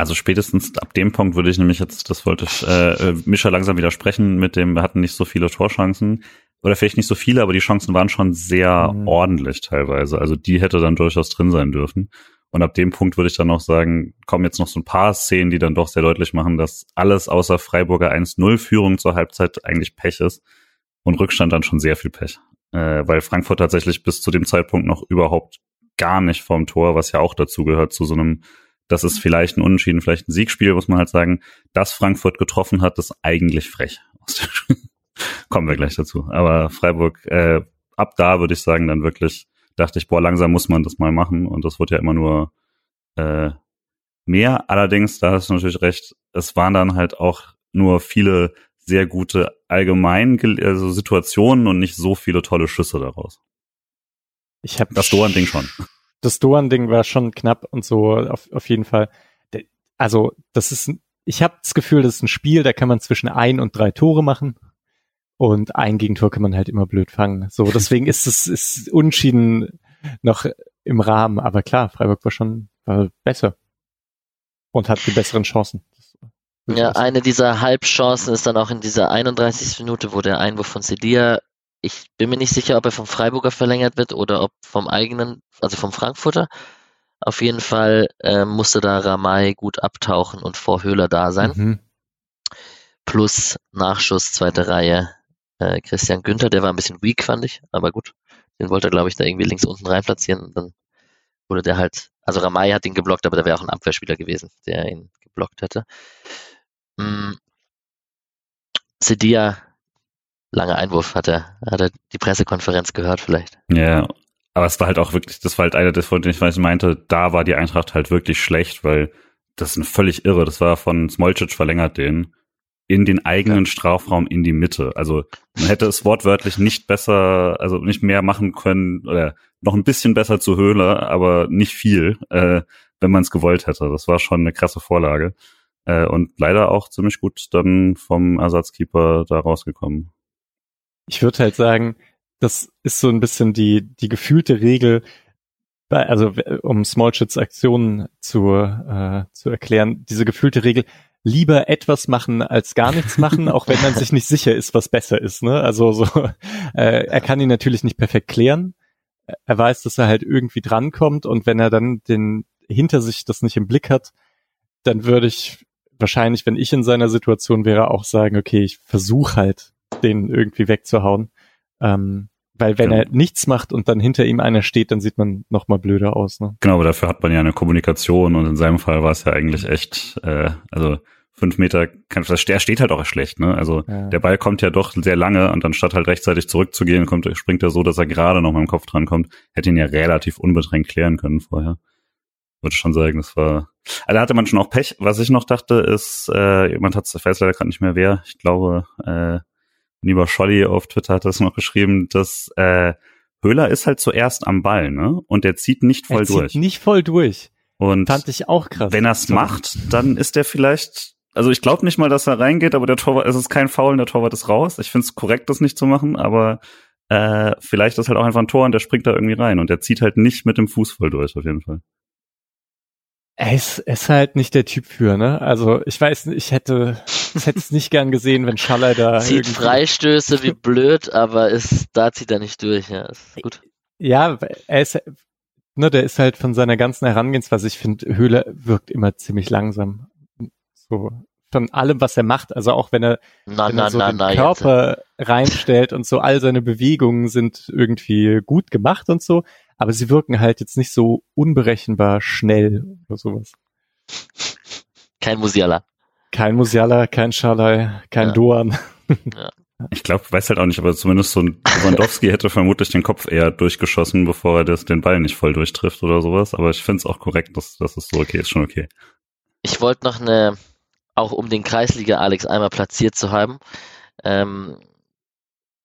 Also spätestens ab dem Punkt würde ich nämlich jetzt, das wollte ich äh, äh, Mischa langsam widersprechen mit dem, wir hatten nicht so viele Torchancen. Oder vielleicht nicht so viele, aber die Chancen waren schon sehr mhm. ordentlich teilweise. Also die hätte dann durchaus drin sein dürfen. Und ab dem Punkt würde ich dann noch sagen, kommen jetzt noch so ein paar Szenen, die dann doch sehr deutlich machen, dass alles außer Freiburger 1-0-Führung zur Halbzeit eigentlich Pech ist und Rückstand dann schon sehr viel Pech. Äh, weil Frankfurt tatsächlich bis zu dem Zeitpunkt noch überhaupt gar nicht vorm Tor, was ja auch dazu gehört, zu so einem, das ist vielleicht ein Unentschieden, vielleicht ein Siegspiel, muss man halt sagen, dass Frankfurt getroffen hat, ist eigentlich frech. Kommen wir gleich dazu. Aber Freiburg, äh, ab da würde ich sagen, dann wirklich dachte ich, boah, langsam muss man das mal machen. Und das wird ja immer nur äh, mehr. Allerdings, da hast du natürlich recht, es waren dann halt auch nur viele sehr gute allgemein also Situationen und nicht so viele tolle Schüsse daraus. Ich habe das Doan-Ding schon. Das Doan-Ding war schon knapp und so auf, auf jeden Fall. Also das ist, ich habe das Gefühl, das ist ein Spiel, da kann man zwischen ein und drei Tore machen. Und ein Gegentor kann man halt immer blöd fangen. So, deswegen ist es ist unschieden noch im Rahmen. Aber klar, Freiburg war schon war besser und hat die besseren Chancen. Ja, eine dieser Halbchancen ist dann auch in dieser 31. Minute, wo der Einwurf von Sedia, ich bin mir nicht sicher, ob er vom Freiburger verlängert wird oder ob vom eigenen, also vom Frankfurter. Auf jeden Fall äh, musste da Ramay gut abtauchen und vor Höhler da sein. Mhm. Plus Nachschuss, zweite Reihe, äh, Christian Günther, der war ein bisschen weak, fand ich, aber gut. Den wollte er, glaube ich, da irgendwie links unten rein platzieren und dann wurde der halt, also Ramay hat ihn geblockt, aber der wäre auch ein Abwehrspieler gewesen, der ihn geblockt hätte. Hm. Sedia, langer Einwurf, hat er, hat er die Pressekonferenz gehört vielleicht. Ja, aber es war halt auch wirklich, das war halt einer, das von dem ich meinte, da war die Eintracht halt wirklich schlecht, weil das ist ein völlig irre. Das war von Smolcic verlängert den in den eigenen ja. Strafraum in die Mitte. Also man hätte es wortwörtlich nicht besser, also nicht mehr machen können oder noch ein bisschen besser zu Höhle, aber nicht viel, äh, wenn man es gewollt hätte. Das war schon eine krasse Vorlage. Äh, und leider auch ziemlich gut dann vom Ersatzkeeper da rausgekommen. Ich würde halt sagen, das ist so ein bisschen die, die gefühlte Regel, also um Smallchits Aktionen zu, äh, zu erklären, diese gefühlte Regel, lieber etwas machen als gar nichts machen, auch wenn man sich nicht sicher ist, was besser ist. Ne? Also so, äh, er kann ihn natürlich nicht perfekt klären. Er weiß, dass er halt irgendwie drankommt und wenn er dann den hinter sich das nicht im Blick hat, dann würde ich wahrscheinlich, wenn ich in seiner Situation wäre, auch sagen, okay, ich versuche halt, den irgendwie wegzuhauen. Ähm, weil wenn genau. er nichts macht und dann hinter ihm einer steht, dann sieht man noch mal blöder aus. Ne? Genau, aber dafür hat man ja eine Kommunikation und in seinem Fall war es ja eigentlich echt, äh, also fünf Meter, kann, er steht halt auch schlecht, ne? Also ja. der Ball kommt ja doch sehr lange und anstatt halt rechtzeitig zurückzugehen, kommt, springt er so, dass er gerade noch mal im Kopf dran kommt. Hätte ihn ja relativ unbedrängt klären können vorher. Würde schon sagen, das war. Also da hatte man schon auch Pech. Was ich noch dachte, ist, äh, jemand hat ich weiß leider gerade nicht mehr wer, ich glaube, äh, lieber Scholli auf Twitter hat das noch geschrieben, dass äh, Höhler ist halt zuerst am Ball, ne? Und er zieht nicht voll er zieht durch. Nicht voll durch. Und fand ich auch krass. Wenn er es macht, dann ist er vielleicht. Also ich glaube nicht mal, dass er reingeht, aber der Torwart, es ist kein Foul, der Torwart ist raus. Ich finde es korrekt, das nicht zu machen, aber äh, vielleicht ist halt auch einfach ein Tor und der springt da irgendwie rein und der zieht halt nicht mit dem Fuß voll durch, auf jeden Fall. Er ist, er ist halt nicht der Typ für, ne? Also ich weiß, ich hätte, ich hätte es nicht gern gesehen, wenn Schaller da Zieht irgendwie- Freistöße wie blöd, aber ist, da zieht er nicht durch, ja. Ist gut. Ja, er ist, ne, der ist halt von seiner ganzen Herangehensweise, ich finde, Höhler wirkt immer ziemlich langsam. So, von allem, was er macht, also auch wenn er, Na, wenn na, er so na, den na, jetzt. Körper reinstellt und so, all seine Bewegungen sind irgendwie gut gemacht und so, aber sie wirken halt jetzt nicht so unberechenbar schnell oder sowas. Kein Musiala. Kein Musiala, kein Schalai, kein Ja. Doan. Ich glaube, weiß halt auch nicht, aber zumindest so ein Lewandowski hätte vermutlich den Kopf eher durchgeschossen, bevor er das, den Ball nicht voll durchtrifft oder sowas. Aber ich finde es auch korrekt, dass das ist so okay, ist schon okay. Ich wollte noch eine, auch um den Kreisliga Alex einmal platziert zu haben, ähm,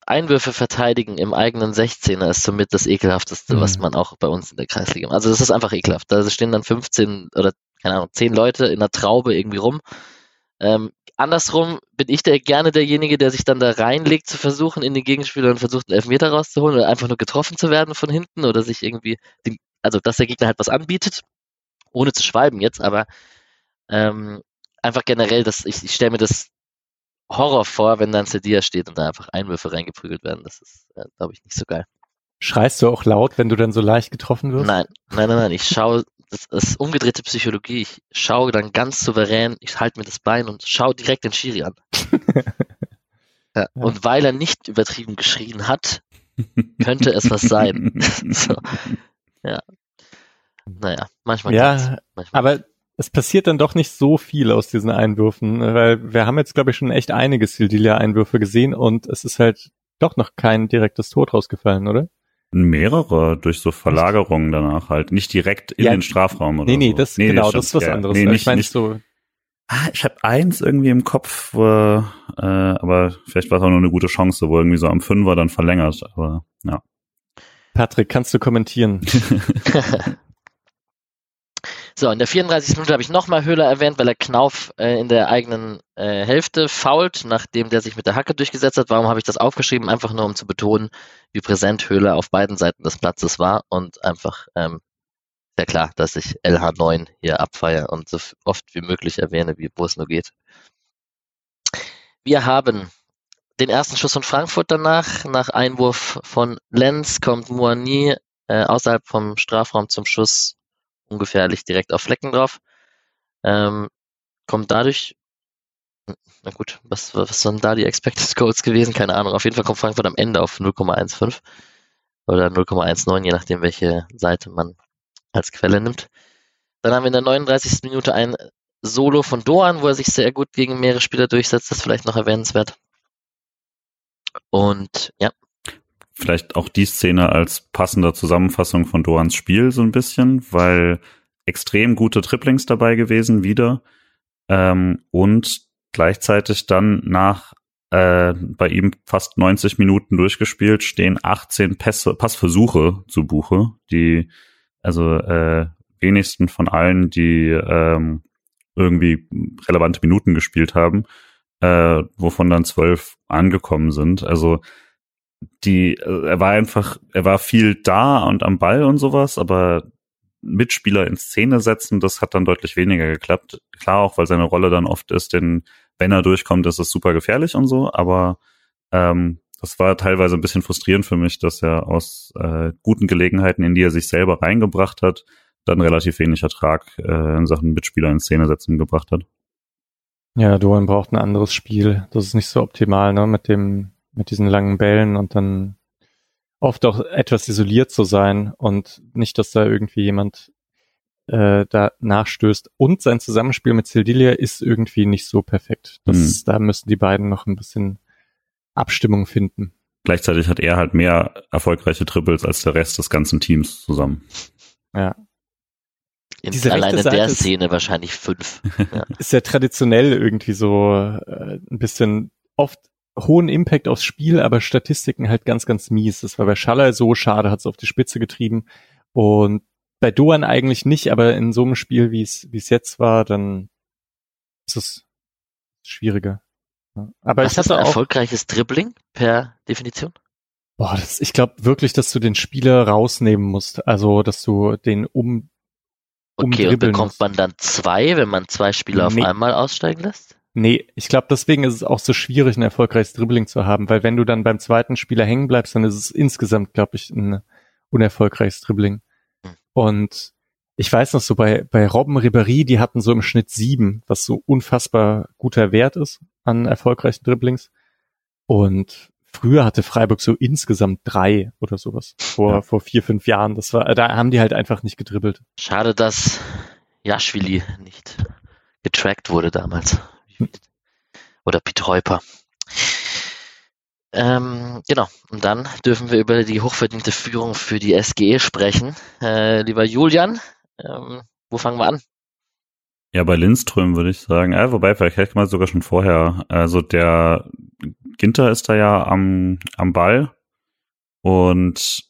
Einwürfe verteidigen im eigenen 16er ist somit das ekelhafteste, Mhm. was man auch bei uns in der Kreisliga macht. Also das ist einfach ekelhaft. Da stehen dann 15 oder keine Ahnung, 10 Leute in einer Traube irgendwie rum. Ähm, andersrum bin ich der, gerne derjenige, der sich dann da reinlegt zu versuchen, in den Gegenspieler und versucht, einen Elfmeter rauszuholen oder einfach nur getroffen zu werden von hinten oder sich irgendwie, den, also dass der Gegner halt was anbietet, ohne zu schweiben jetzt, aber ähm, einfach generell, dass ich, ich stelle mir das Horror vor, wenn dann Sedia steht und da einfach Einwürfe reingeprügelt werden. Das ist, äh, glaube ich, nicht so geil. Schreist du auch laut, wenn du dann so leicht getroffen wirst? Nein, nein, nein, nein. Ich schaue, das, ist umgedrehte Psychologie. Ich schaue dann ganz souverän, ich halte mir das Bein und schaue direkt den Schiri an. Ja, und weil er nicht übertrieben geschrien hat, könnte es was sein. so, ja. Naja, manchmal Ja, manchmal Aber es passiert dann doch nicht so viel aus diesen Einwürfen, weil wir haben jetzt, glaube ich, schon echt einige Sildilia-Einwürfe gesehen und es ist halt doch noch kein direktes Tor rausgefallen, oder? Mehrere durch so Verlagerungen danach halt. Nicht direkt in Ja, den Strafraum oder Nee, nee, so. das, genau, das ist was ja. anderes. Nee, nicht, ich meine nicht, so, ah, ich habe eins irgendwie im Kopf, wo, äh, aber vielleicht war es auch nur eine gute Chance, wo irgendwie so am Fünfer dann verlängert. Aber ja. Patrick, kannst du kommentieren? So, in der 34. Minute habe ich nochmal Höhler erwähnt, weil er Knauf äh, in der eigenen äh, Hälfte fault, nachdem der sich mit der Hacke durchgesetzt hat. Warum habe ich das aufgeschrieben? Einfach nur, um zu betonen, wie präsent Höhler auf beiden Seiten des Platzes war und einfach ähm, sehr klar, dass ich LH9 hier abfeiere und so oft wie möglich erwähne, wie wo es nur geht. Wir haben den ersten Schuss von Frankfurt danach. Nach Einwurf von Lenz kommt Moani äh, außerhalb vom Strafraum zum Schuss ungefährlich direkt auf Flecken drauf. Ähm, kommt dadurch, na gut, was, was sind da die Expected Goals gewesen? Keine Ahnung. Auf jeden Fall kommt Frankfurt am Ende auf 0,15 oder 0,19, je nachdem, welche Seite man als Quelle nimmt. Dann haben wir in der 39. Minute ein Solo von Doan, wo er sich sehr gut gegen mehrere Spieler durchsetzt. Das ist vielleicht noch erwähnenswert. Und ja, vielleicht auch die Szene als passender Zusammenfassung von Doans Spiel so ein bisschen, weil extrem gute Triplings dabei gewesen wieder ähm, und gleichzeitig dann nach äh, bei ihm fast 90 Minuten durchgespielt stehen 18 Pässe, Passversuche zu Buche, die also äh, wenigsten von allen, die ähm, irgendwie relevante Minuten gespielt haben, äh, wovon dann zwölf angekommen sind. Also die, äh, er war einfach, er war viel da und am Ball und sowas, aber Mitspieler in Szene setzen, das hat dann deutlich weniger geklappt. Klar auch, weil seine Rolle dann oft ist, denn wenn er durchkommt, ist es super gefährlich und so, aber ähm, das war teilweise ein bisschen frustrierend für mich, dass er aus äh, guten Gelegenheiten, in die er sich selber reingebracht hat, dann relativ wenig Ertrag äh, in Sachen Mitspieler in Szene setzen gebracht hat. Ja, Doan braucht ein anderes Spiel. Das ist nicht so optimal, ne, mit dem, mit diesen langen Bällen und dann oft auch etwas isoliert zu sein und nicht, dass da irgendwie jemand äh, da nachstößt. Und sein Zusammenspiel mit Sildilia ist irgendwie nicht so perfekt. Das, Mhm. Da müssen die beiden noch ein bisschen Abstimmung finden. Gleichzeitig hat er halt mehr erfolgreiche Triples als der Rest des ganzen Teams zusammen. Ja. in, Diese rechte allein in Seite der ist- Szene wahrscheinlich fünf. Ist ja traditionell irgendwie so äh, ein bisschen oft hohen Impact aufs Spiel, aber Statistiken halt ganz, ganz mies. Das war bei Schaller so schade, hat es auf die Spitze getrieben. Und bei Doan eigentlich nicht, aber in so einem Spiel, wie es wie es jetzt war, dann ist es schwieriger. Aber Was ist ein erfolgreiches Dribbling per Definition? boah, das, ich glaube wirklich, dass du den Spieler rausnehmen musst. Also, dass du den um Okay, und bekommt man dann zwei, wenn man zwei Spieler nee. auf einmal aussteigen lässt? Nee, ich glaube, deswegen ist es auch so schwierig, ein erfolgreiches Dribbling zu haben, weil wenn du dann beim zweiten Spieler hängen bleibst, dann ist es insgesamt, glaube ich, ein unerfolgreiches Dribbling. Hm. Und ich weiß noch so bei, bei Robben Ribéry, die hatten so im Schnitt sieben, was so unfassbar guter Wert ist an erfolgreichen Dribblings. Und früher hatte Freiburg so insgesamt drei oder sowas vor, ja. vor vier, fünf Jahren. Das war, da haben die halt einfach nicht gedribbelt. Schade, dass Jaschwili nicht getrackt wurde damals. Oder Piet. Ähm, genau, und dann dürfen wir über die hochverdiente Führung für die SGE sprechen. Äh, lieber Julian, ähm, wo fangen wir an? Ja, bei Lindström würde ich sagen. Äh, wobei, vielleicht hätte man sogar schon vorher. Also der Ginter ist da ja am, am Ball und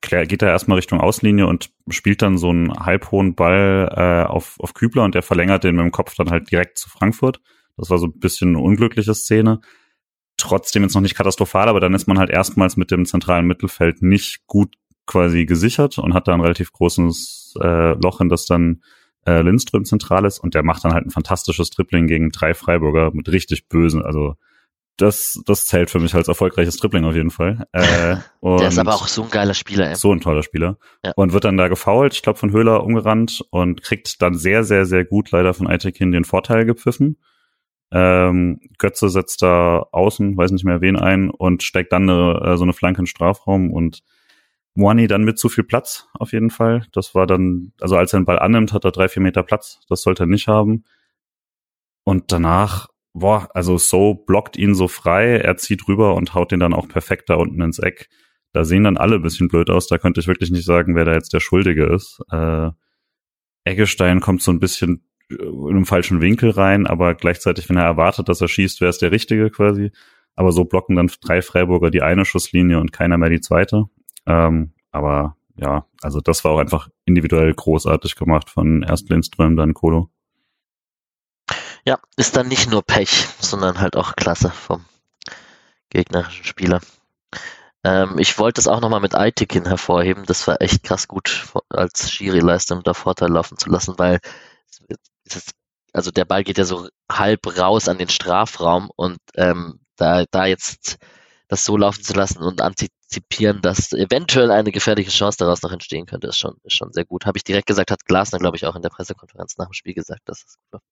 geht da erstmal Richtung Auslinie und spielt dann so einen halbhohen Ball äh, auf, auf Kübler und der verlängert den mit dem Kopf dann halt direkt zu Frankfurt. Das war so ein bisschen eine unglückliche Szene. Trotzdem jetzt noch nicht katastrophal, aber dann ist man halt erstmals mit dem zentralen Mittelfeld nicht gut quasi gesichert und hat da ein relativ großes äh, Loch, in das dann äh, Lindström zentral ist und der macht dann halt ein fantastisches Dribbling gegen drei Freiburger mit richtig bösen, also das, das zählt für mich als erfolgreiches Dribbling auf jeden Fall. Äh, der ist aber auch so ein geiler Spieler. Ey. So ein toller Spieler. Ja. Und wird dann da gefoult, ich glaube von Höhler umgerannt und kriegt dann sehr, sehr, sehr gut leider von Aitekin den Vorteil gepfiffen. Ähm, Götze setzt da außen, weiß nicht mehr wen ein und steckt dann eine, äh, so eine Flanke in Strafraum und Moani dann mit zu viel Platz auf jeden Fall. Das war dann, also als er den Ball annimmt, hat er drei, vier Meter Platz. Das sollte er nicht haben. Und danach, boah, also So blockt ihn so frei, er zieht rüber und haut den dann auch perfekt da unten ins Eck. Da sehen dann alle ein bisschen blöd aus. Da könnte ich wirklich nicht sagen, wer da jetzt der Schuldige ist. Äh, Eggestein kommt so ein bisschen in einem falschen Winkel rein, aber gleichzeitig, wenn er erwartet, dass er schießt, wäre es der Richtige quasi. Aber so blocken dann drei Freiburger die eine Schusslinie und keiner mehr die zweite. Ähm, aber ja, also das war auch einfach individuell großartig gemacht von erst Lindström, dann Kolo. Ja, ist dann nicht nur Pech, sondern halt auch klasse vom gegnerischen Spieler. Ähm, ich wollte es auch nochmal mit Aitikin hervorheben. Das war echt krass gut als Schiri-Leistung da Vorteil laufen zu lassen, weil ist, also der Ball geht ja so halb raus an den Strafraum und ähm, da, da jetzt das so laufen zu lassen und antizipieren, dass eventuell eine gefährliche Chance daraus noch entstehen könnte, ist schon, ist schon sehr gut. Habe ich direkt gesagt, hat Glasner, glaube ich, auch in der Pressekonferenz nach dem Spiel gesagt, dass das gut war.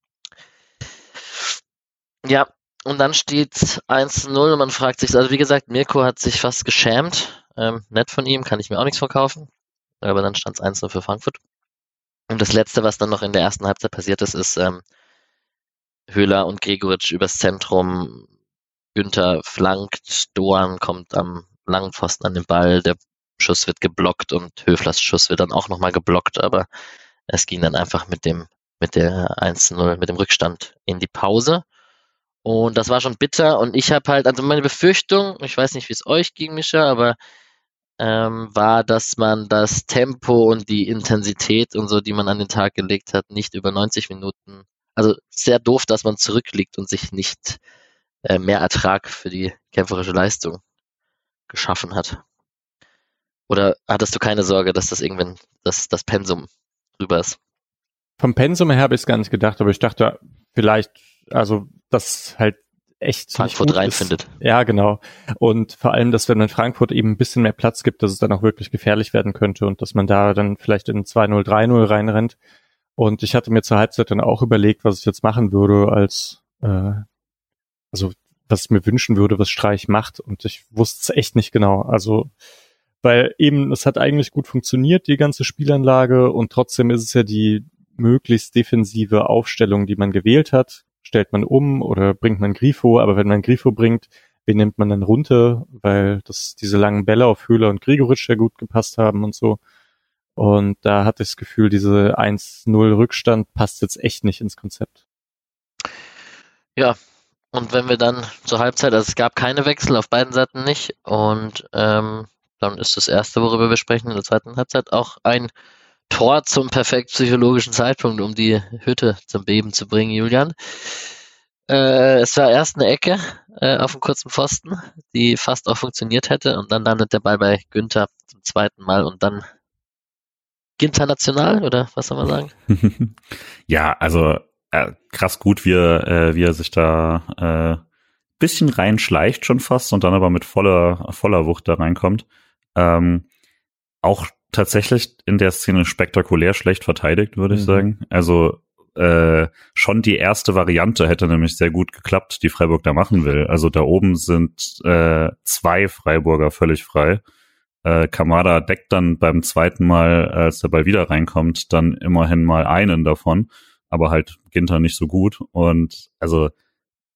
Ja, und dann steht 1-0 und man fragt sich, also wie gesagt, Mirko hat sich fast geschämt. Ähm, nett von ihm, kann ich mir auch nichts verkaufen. Aber dann stand es 1-0 für Frankfurt. Und das Letzte, was dann noch in der ersten Halbzeit passiert ist, ist ähm, Höhler und Gregoritsch übers Zentrum Günther flankt, Doan kommt am langen Pfosten an den Ball, der Schuss wird geblockt und Höflers Schuss wird dann auch nochmal geblockt, aber es ging dann einfach mit dem, mit der 1-0, mit dem Rückstand in die Pause. Und das war schon bitter und ich habe halt, also meine Befürchtung, ich weiß nicht, wie es euch ging, Mischa, aber ähm, war, dass man das Tempo und die Intensität und so, die man an den Tag gelegt hat, nicht über 90 Minuten, also sehr doof, dass man zurückliegt und sich nicht äh, mehr Ertrag für die kämpferische Leistung geschaffen hat. Oder hattest du keine Sorge, dass das irgendwann das, das Pensum drüber ist? Vom Pensum her habe ich es gar nicht gedacht, aber ich dachte vielleicht, also das halt echt Frankfurt reinfindet. Ja, genau. Und vor allem, dass wenn man Frankfurt eben ein bisschen mehr Platz gibt, dass es dann auch wirklich gefährlich werden könnte und dass man da dann vielleicht in 2-0, 3-0 reinrennt. Und ich hatte mir zur Halbzeit dann auch überlegt, was ich jetzt machen würde als äh, also was ich mir wünschen würde, was Streich macht. Und ich wusste es echt nicht genau. Also, weil eben, es hat eigentlich gut funktioniert, die ganze Spielanlage, und trotzdem ist es ja die möglichst defensive Aufstellung, die man gewählt hat. Stellt man um oder bringt man Grifo, aber wenn man Grifo bringt, wen nimmt man dann runter, weil das diese langen Bälle auf Höhler und Gregoritsch ja gut gepasst haben und so. Und da hatte ich das Gefühl, diese 1-0 Rückstand passt jetzt echt nicht ins Konzept. Ja, und wenn wir dann zur Halbzeit, also es gab keine Wechsel auf beiden Seiten nicht. Und ähm, dann ist das erste, worüber wir sprechen in der zweiten Halbzeit, auch ein Tor zum perfekt psychologischen Zeitpunkt, um die Hütte zum Beben zu bringen, Julian. Äh, es war erst eine Ecke äh, auf dem kurzen Pfosten, die fast auch funktioniert hätte. Und dann landet der Ball bei Günther zum zweiten Mal und dann international oder was soll man sagen? ja, also äh, krass gut, wie er, äh, wie er sich da äh, bisschen reinschleicht schon fast und dann aber mit voller voller Wucht da reinkommt. Ähm, auch tatsächlich in der Szene spektakulär schlecht verteidigt, würde mhm. ich sagen. Also äh, schon die erste Variante hätte nämlich sehr gut geklappt, die Freiburg da machen will. Also da oben sind äh, zwei Freiburger völlig frei. Äh, Kamada deckt dann beim zweiten Mal, als der Ball wieder reinkommt, dann immerhin mal einen davon, aber halt Ginter nicht so gut. Und also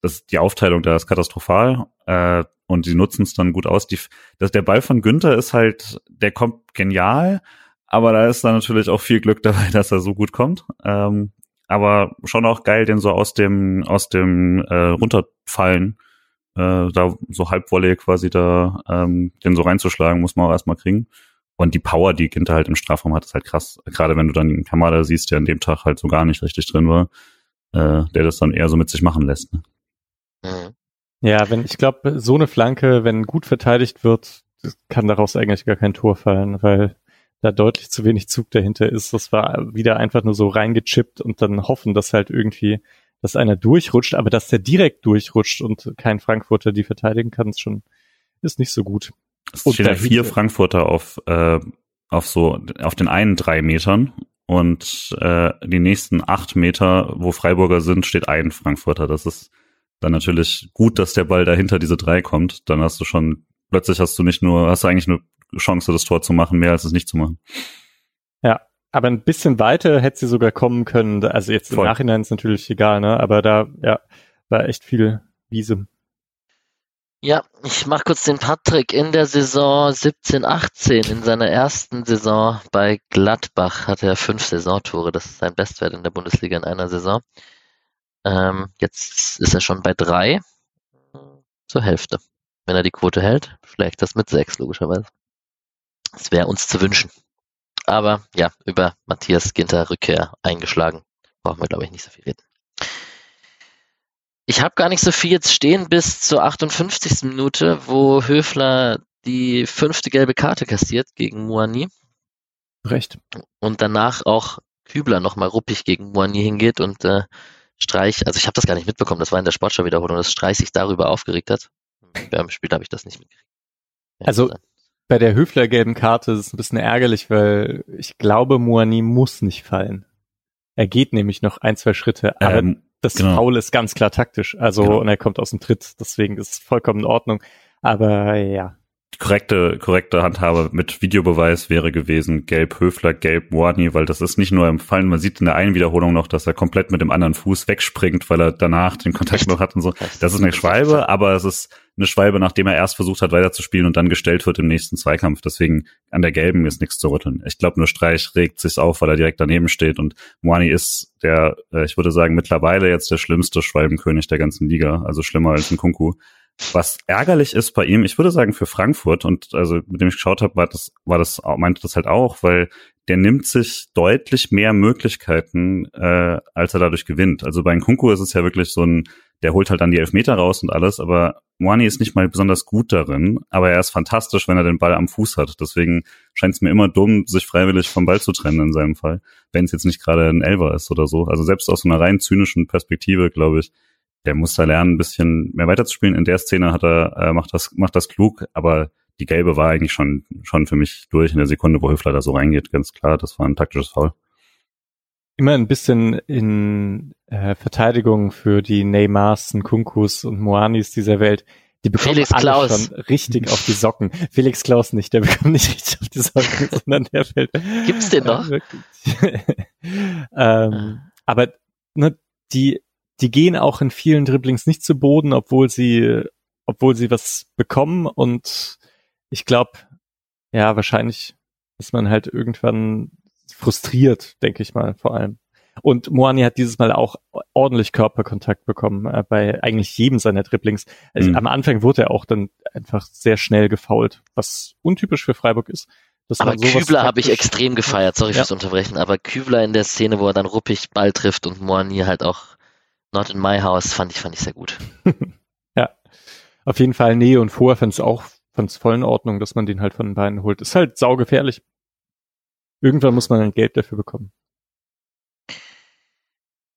das, die Aufteilung da ist katastrophal äh, und die nutzen es dann gut aus. Die, das, der Ball von Günther ist halt, der kommt genial, aber da ist dann natürlich auch viel Glück dabei, dass er so gut kommt. Ähm, aber schon auch geil, den so aus dem aus dem äh, runterfallen, äh, da so Halbwolle quasi da ähm, den so reinzuschlagen, muss man auch erstmal kriegen. Und die Power, die Ginter halt im Strafraum hat, ist halt krass. Gerade wenn du dann Kamada siehst, der an dem Tag halt so gar nicht richtig drin war, äh, der das dann eher so mit sich machen lässt. Ne? Mhm. Ja, wenn ich glaube, so eine Flanke, wenn gut verteidigt wird, kann daraus eigentlich gar kein Tor fallen, weil da deutlich zu wenig Zug dahinter ist. Das war wieder einfach nur so reingechippt und dann hoffen, dass halt irgendwie, dass einer durchrutscht, aber dass der direkt durchrutscht und kein Frankfurter die verteidigen kann, ist schon, ist nicht so gut. Es stehen ja vier Frankfurter auf, äh, auf so, auf den einen drei Metern und äh, die nächsten acht Meter, wo Freiburger sind, steht ein Frankfurter. Das ist dann natürlich gut, dass der Ball dahinter diese drei kommt. Dann hast du schon, plötzlich hast du nicht nur, hast du eigentlich eine Chance, das Tor zu machen, mehr als es nicht zu machen. Ja, aber ein bisschen weiter hätte sie sogar kommen können. Also jetzt Voll. im Nachhinein ist natürlich egal, ne? Aber da, ja, war echt viel Wiese. Ja, ich mach kurz den Patrick. In der Saison 17, 18, in seiner ersten Saison bei Gladbach hatte er fünf Saisontore. Das ist sein Bestwert in der Bundesliga in einer Saison. Ähm, jetzt ist er schon bei drei. Zur Hälfte. Wenn er die Quote hält, schlägt das mit sechs, logischerweise. Das wäre uns zu wünschen. Aber ja, über Matthias Ginter Rückkehr eingeschlagen. Brauchen wir, glaube ich, nicht so viel reden. Ich habe gar nicht so viel jetzt stehen bis zur 58. Minute, wo Höfler die fünfte gelbe Karte kassiert gegen Moani. Recht. Und danach auch Kübler nochmal ruppig gegen Moani hingeht und äh, Streich, also ich habe das gar nicht mitbekommen, das war in der Sportschau-Wiederholung, dass Streich sich darüber aufgeregt hat. Beim Spiel habe ich das nicht mitgekriegt. Ja, also bei der Höfler gelben Karte ist es ein bisschen ärgerlich, weil ich glaube, Moani muss nicht fallen. Er geht nämlich noch ein, zwei Schritte, aber ähm, das genau. Foul ist ganz klar taktisch. Also genau. und er kommt aus dem Tritt, deswegen ist es vollkommen in Ordnung. Aber ja, korrekte, korrekte Handhabe mit Videobeweis wäre gewesen, gelb Höfler, gelb Moani, weil das ist nicht nur im Fallen, man sieht in der einen Wiederholung noch, dass er komplett mit dem anderen Fuß wegspringt, weil er danach den Kontakt Echt? noch hat und so. Das ist eine Schwalbe, aber es ist eine Schwalbe, nachdem er erst versucht hat weiterzuspielen und dann gestellt wird im nächsten Zweikampf. Deswegen an der gelben ist nichts zu rütteln. Ich glaube, nur Streich regt sich auf, weil er direkt daneben steht und Moani ist der, äh, ich würde sagen, mittlerweile jetzt der schlimmste Schwalbenkönig der ganzen Liga, also schlimmer als ein Kunku. Was ärgerlich ist bei ihm, ich würde sagen für Frankfurt und also mit dem ich geschaut habe, war das, war das, meinte das halt auch, weil der nimmt sich deutlich mehr Möglichkeiten, äh, als er dadurch gewinnt. Also bei Kunku ist es ja wirklich so ein, der holt halt dann die Elfmeter raus und alles, aber Moani ist nicht mal besonders gut darin, aber er ist fantastisch, wenn er den Ball am Fuß hat. Deswegen scheint es mir immer dumm, sich freiwillig vom Ball zu trennen in seinem Fall, wenn es jetzt nicht gerade ein Elver ist oder so. Also selbst aus einer rein zynischen Perspektive, glaube ich, der muss da lernen, ein bisschen mehr weiterzuspielen. In der Szene hat er, äh, macht das, macht das klug, aber die gelbe war eigentlich schon, schon für mich durch in der Sekunde, wo Höfler da so reingeht, ganz klar, das war ein taktisches Foul. Immer ein bisschen in äh, Verteidigung für die Neymars, Kunkus und Moanis dieser Welt. Die bekommen Felix alle Klaus. schon richtig auf die Socken. Felix Klaus nicht, der bekommt nicht richtig auf die Socken, sondern der fällt. Gibt's den noch? ähm, aber ne, die die gehen auch in vielen Dribblings nicht zu Boden, obwohl sie, obwohl sie was bekommen und ich glaube, ja, wahrscheinlich ist man halt irgendwann frustriert, denke ich mal, vor allem. Und Moani hat dieses Mal auch ordentlich Körperkontakt bekommen äh, bei eigentlich jedem seiner Dribblings. Also mhm. Am Anfang wurde er auch dann einfach sehr schnell gefault, was untypisch für Freiburg ist. aber Kübler habe ich extrem gefeiert, sorry ja. fürs Unterbrechen, aber Kübler in der Szene, wo er dann ruppig Ball trifft und Moani halt auch Not in My House fand ich, fand ich sehr gut. ja. Auf jeden Fall, nee, und vorher fand es auch, fand es voll in Ordnung, dass man den halt von den Beinen holt. Ist halt saugefährlich. Irgendwann muss man ein Geld dafür bekommen.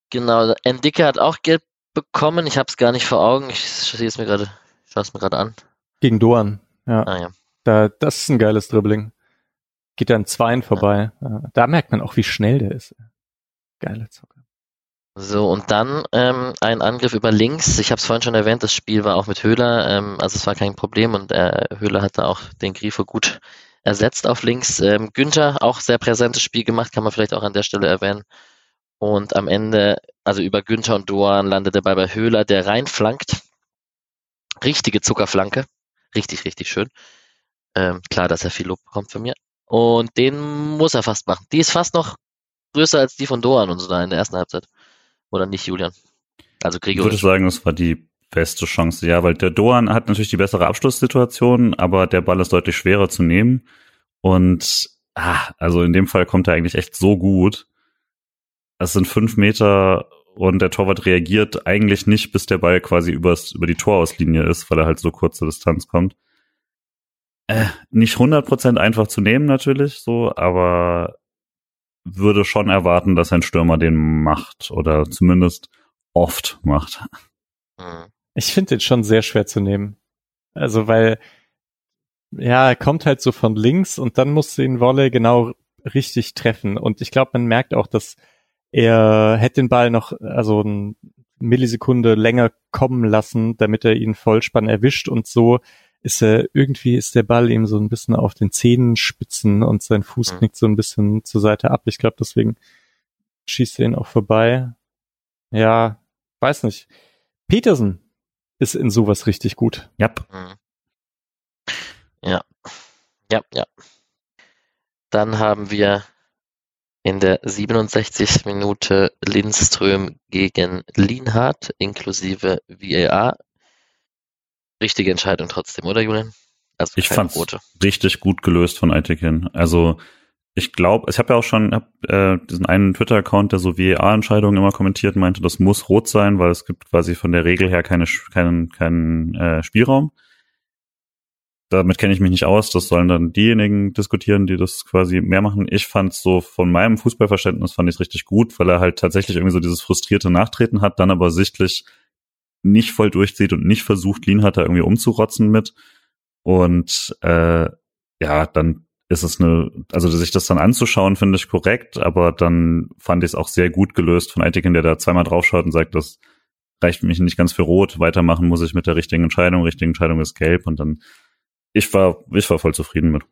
Genau, Endicke hat auch Geld bekommen. Ich habe es gar nicht vor Augen. Ich sehe es mir gerade, ich schaue es mir gerade an. Gegen Doan, ja. Ah, ja. Da, das ist ein geiles Dribbling. Geht dann Zweien vorbei. Ja. Da merkt man auch, wie schnell der ist. Geile Zocker. So, und dann ähm, ein Angriff über links. Ich habe es vorhin schon erwähnt, das Spiel war auch mit Höhler, ähm, also es war kein Problem und äh, Höhler hatte auch den Grifo gut ersetzt auf links. Ähm, Günther auch sehr präsentes Spiel gemacht, kann man vielleicht auch an der Stelle erwähnen. Und am Ende, also über Günther und Doan landet der Ball bei Höhler, der reinflankt. Richtige Zuckerflanke. Richtig, richtig schön. Ähm, klar, dass er viel Lob bekommt von mir. Und den muss er fast machen. Die ist fast noch größer als die von Doan und so da in der ersten Halbzeit. Oder nicht, Julian? Also Gregor. Ich würde sagen, das war die beste Chance, ja, weil der Doan hat natürlich die bessere Abschlusssituation, aber der Ball ist deutlich schwerer zu nehmen. Und ah, also in dem Fall kommt er eigentlich echt so gut. Es sind fünf Meter und der Torwart reagiert eigentlich nicht, bis der Ball quasi übers, über die Torauslinie ist, weil er halt so kurze Distanz kommt. Äh, nicht 100% einfach zu nehmen natürlich, so, aber würde schon erwarten, dass ein Stürmer den macht oder zumindest oft macht. Mhm. Ich finde den schon sehr schwer zu nehmen. Also, weil, ja, er kommt halt so von links und dann muss den Wolle genau richtig treffen. Und ich glaube, man merkt auch, dass er hätte den Ball noch, also eine Millisekunde länger kommen lassen, damit er ihn Vollspann erwischt und so ist er, irgendwie ist der Ball ihm so ein bisschen auf den Zehenspitzen und sein Fuß mhm. knickt so ein bisschen zur Seite ab. Ich glaube, deswegen schießt er ihn auch vorbei. Ja, weiß nicht. Petersen ist in sowas richtig gut. Yep. Mhm. Ja. Ja, ja. Dann haben wir in der 67. Minute Lindström gegen Lienhardt inklusive VAR richtige Entscheidung trotzdem, oder Julian? Also ich fand richtig gut gelöst von Aitekin. Also ich glaube, ich habe ja auch schon hab, äh, diesen einen Twitter-Account, der so VAR-Entscheidungen immer kommentiert, meinte, das muss rot sein, weil es gibt quasi von der Regel her keine, keinen, keinen äh, Spielraum. Damit kenne ich mich nicht aus. Das sollen dann diejenigen diskutieren, die das quasi mehr machen. Ich fand so von meinem Fußballverständnis fand ich es richtig gut, weil er halt tatsächlich irgendwie so dieses frustrierte Nachtreten hat, dann aber sichtlich nicht voll durchzieht und nicht versucht, Lienhardt da irgendwie umzurotzen mit. Und äh, ja, dann ist es eine, also sich das dann anzuschauen, finde ich korrekt, aber dann fand ich es auch sehr gut gelöst von Eitiken, der da zweimal draufschaut und sagt, das reicht mich nicht ganz für rot, weitermachen muss ich mit der richtigen Entscheidung, richtige Entscheidung ist gelb und dann, ich war, ich war voll zufrieden mit.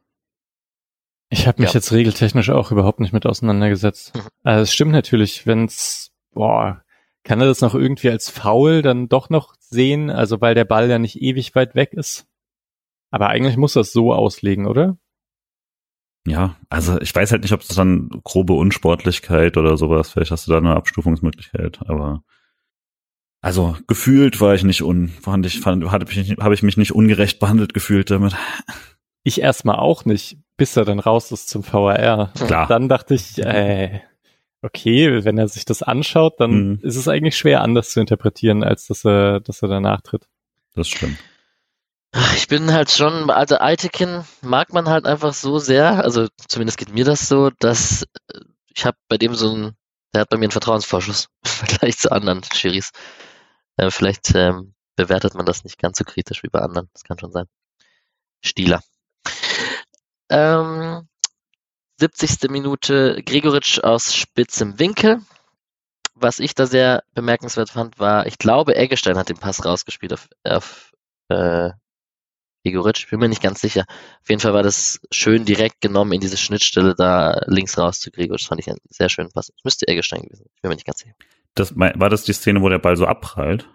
Ich habe mich ja. jetzt regeltechnisch auch überhaupt nicht mit auseinandergesetzt. Mhm. Also es stimmt natürlich, wenn's, boah, kann er das noch irgendwie als Foul dann doch noch sehen? Also weil der Ball ja nicht ewig weit weg ist. Aber eigentlich muss das so auslegen, oder? Ja, also ich weiß halt nicht, ob es dann grobe Unsportlichkeit oder sowas, vielleicht hast du da eine Abstufungsmöglichkeit, aber also gefühlt war ich nicht un, fand ich, fand, hatte mich, habe ich mich nicht ungerecht behandelt gefühlt damit. Ich erstmal auch nicht, bis er dann raus ist zum VAR. Klar. Und dann dachte ich, äh, okay, wenn er sich das anschaut, dann mhm. ist es eigentlich schwer anders zu interpretieren, als dass er, dass er danach tritt. Das stimmt. Ich bin halt schon, also Altekin mag man halt einfach so sehr, also zumindest geht mir das so, dass äh, ich habe bei dem so ein, der hat bei mir einen Vertrauensvorschuss im Vergleich zu anderen Schiris. Äh, vielleicht ähm, bewertet man das nicht ganz so kritisch wie bei anderen, das kann schon sein. Stieler. Ähm, 70. Minute Gregoritsch aus spitzem Winkel. Was ich da sehr bemerkenswert fand, war, ich glaube, Eggestein hat den Pass rausgespielt auf, auf äh, Gregoritsch. Bin mir nicht ganz sicher. Auf jeden Fall war das schön direkt genommen in diese Schnittstelle da links raus zu Gregoritsch. Fand ich einen sehr schönen Pass. Das müsste Eggestein gewesen sein. Ich bin mir nicht ganz sicher. Das, war das die Szene, wo der Ball so abprallt?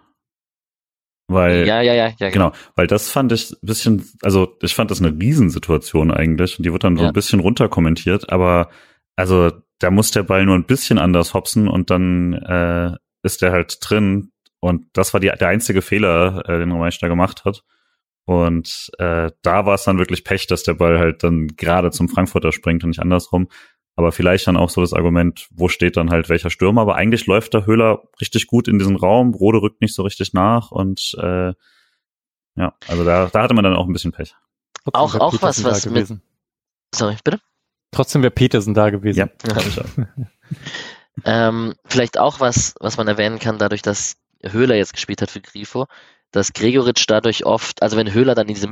Weil, ja, ja, ja, ja, genau. genau. Weil das fand ich ein bisschen, also ich fand das eine Riesensituation eigentlich und die wird dann so ja. ein bisschen runterkommentiert, aber also da muss der Ball nur ein bisschen anders hopsen und dann äh, ist der halt drin und das war die, der einzige Fehler, äh, den Romeister gemacht hat. Und äh, da war es dann wirklich Pech, dass der Ball halt dann gerade zum Frankfurter springt und nicht andersrum. Aber vielleicht dann auch so das Argument, wo steht dann halt welcher Stürmer. Aber eigentlich läuft der Höhler richtig gut in diesen Raum. Rode rückt nicht so richtig nach und äh, ja, also da, da hatte man dann auch ein bisschen Pech. Auch, auch was, was mit. Sorry, bitte? Trotzdem wäre Petersen da gewesen. Ja, glaube ich auch. Ähm, vielleicht auch was, was man erwähnen kann, dadurch, dass Höhler jetzt gespielt hat für Grifo, dass Gregoritsch dadurch oft, also wenn Höhler dann in diese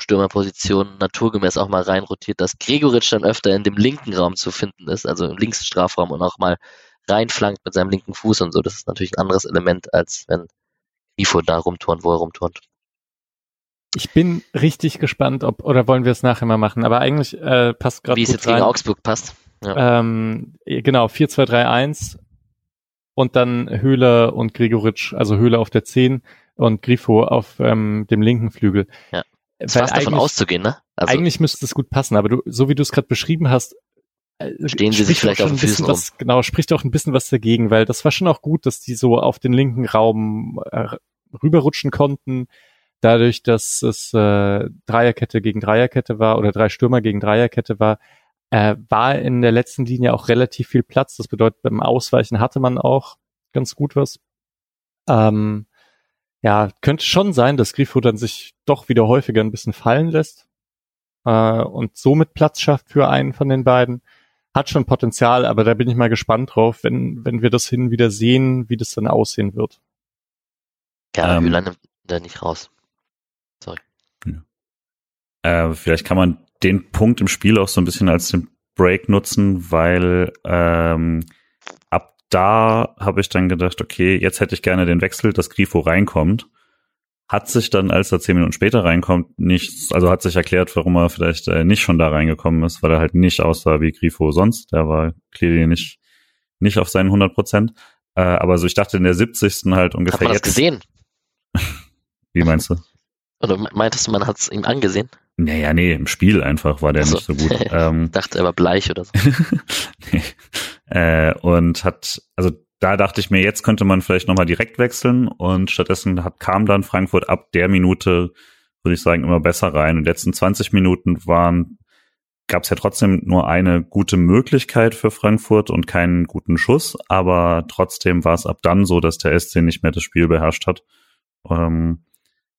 Mittelstürmerposition naturgemäß auch mal reinrotiert, dass Gregoritsch dann öfter in dem linken Raum zu finden ist, also im Linksstrafraum und auch mal reinflankt mit seinem linken Fuß und so. Das ist natürlich ein anderes Element, als wenn Grifo da rumturnt, wo er rumturnt. Ich bin richtig gespannt, ob, oder wollen wir es nachher mal machen, aber eigentlich äh, passt gerade Wie es jetzt rein. gegen Augsburg passt. Ähm, genau, 4-2-3-1 und dann Höhler und Gregoritsch, also Höhler auf der 10 und Grifo auf ähm, dem linken Flügel. Ja. Es fast davon eigentlich, auszugehen, ne? Also eigentlich müsste es gut passen, aber du, so wie du es gerade beschrieben hast, äh, Stehen sie sich vielleicht auch auf den ein bisschen Füßen was, Genau, spricht auch ein bisschen was dagegen, weil das war schon auch gut, dass die so auf den linken Raum äh, rüberrutschen konnten. Dadurch, dass es äh, Dreierkette gegen Dreierkette war oder drei Stürmer gegen Dreierkette war, äh, war in der letzten Linie auch relativ viel Platz. Das bedeutet, beim Ausweichen hatte man auch ganz gut was. Ähm, ja, könnte schon sein, dass Grifo dann sich doch wieder häufiger ein bisschen fallen lässt äh, und somit Platz schafft für einen von den beiden. Hat schon Potenzial, aber da bin ich mal gespannt drauf, wenn, wenn wir das hin wieder sehen, wie das dann aussehen wird. ja, ähm, Höhler nimmt er nicht raus. Äh, vielleicht kann man den Punkt im Spiel auch so ein bisschen als den Break nutzen, weil ähm, ab da habe ich dann gedacht, okay, jetzt hätte ich gerne den Wechsel, dass Grifo reinkommt. Hat sich dann, als er zehn Minuten später reinkommt, nicht, also hat sich erklärt, warum er vielleicht äh, nicht schon da reingekommen ist, weil er halt nicht aussah wie Grifo sonst. Der war clearly nicht, nicht auf seinen 100 Prozent. Äh, aber so, ich dachte in der 70. halt ungefähr Hat man das gesehen? Wie meinst du? Oder meintest du, man hat es ihm angesehen? Naja, nee, im Spiel einfach war der Ach so. nicht so gut. ähm, Dachte, er war bleich oder so. nee. Äh, und hat, also da dachte ich mir, jetzt könnte man vielleicht nochmal direkt wechseln und stattdessen hat, kam dann Frankfurt ab der Minute, würde ich sagen, immer besser rein. Und die letzten 20 Minuten waren, gab es ja trotzdem nur eine gute Möglichkeit für Frankfurt und keinen guten Schuss, aber trotzdem war es ab dann so, dass der SC nicht mehr das Spiel beherrscht hat. Ähm,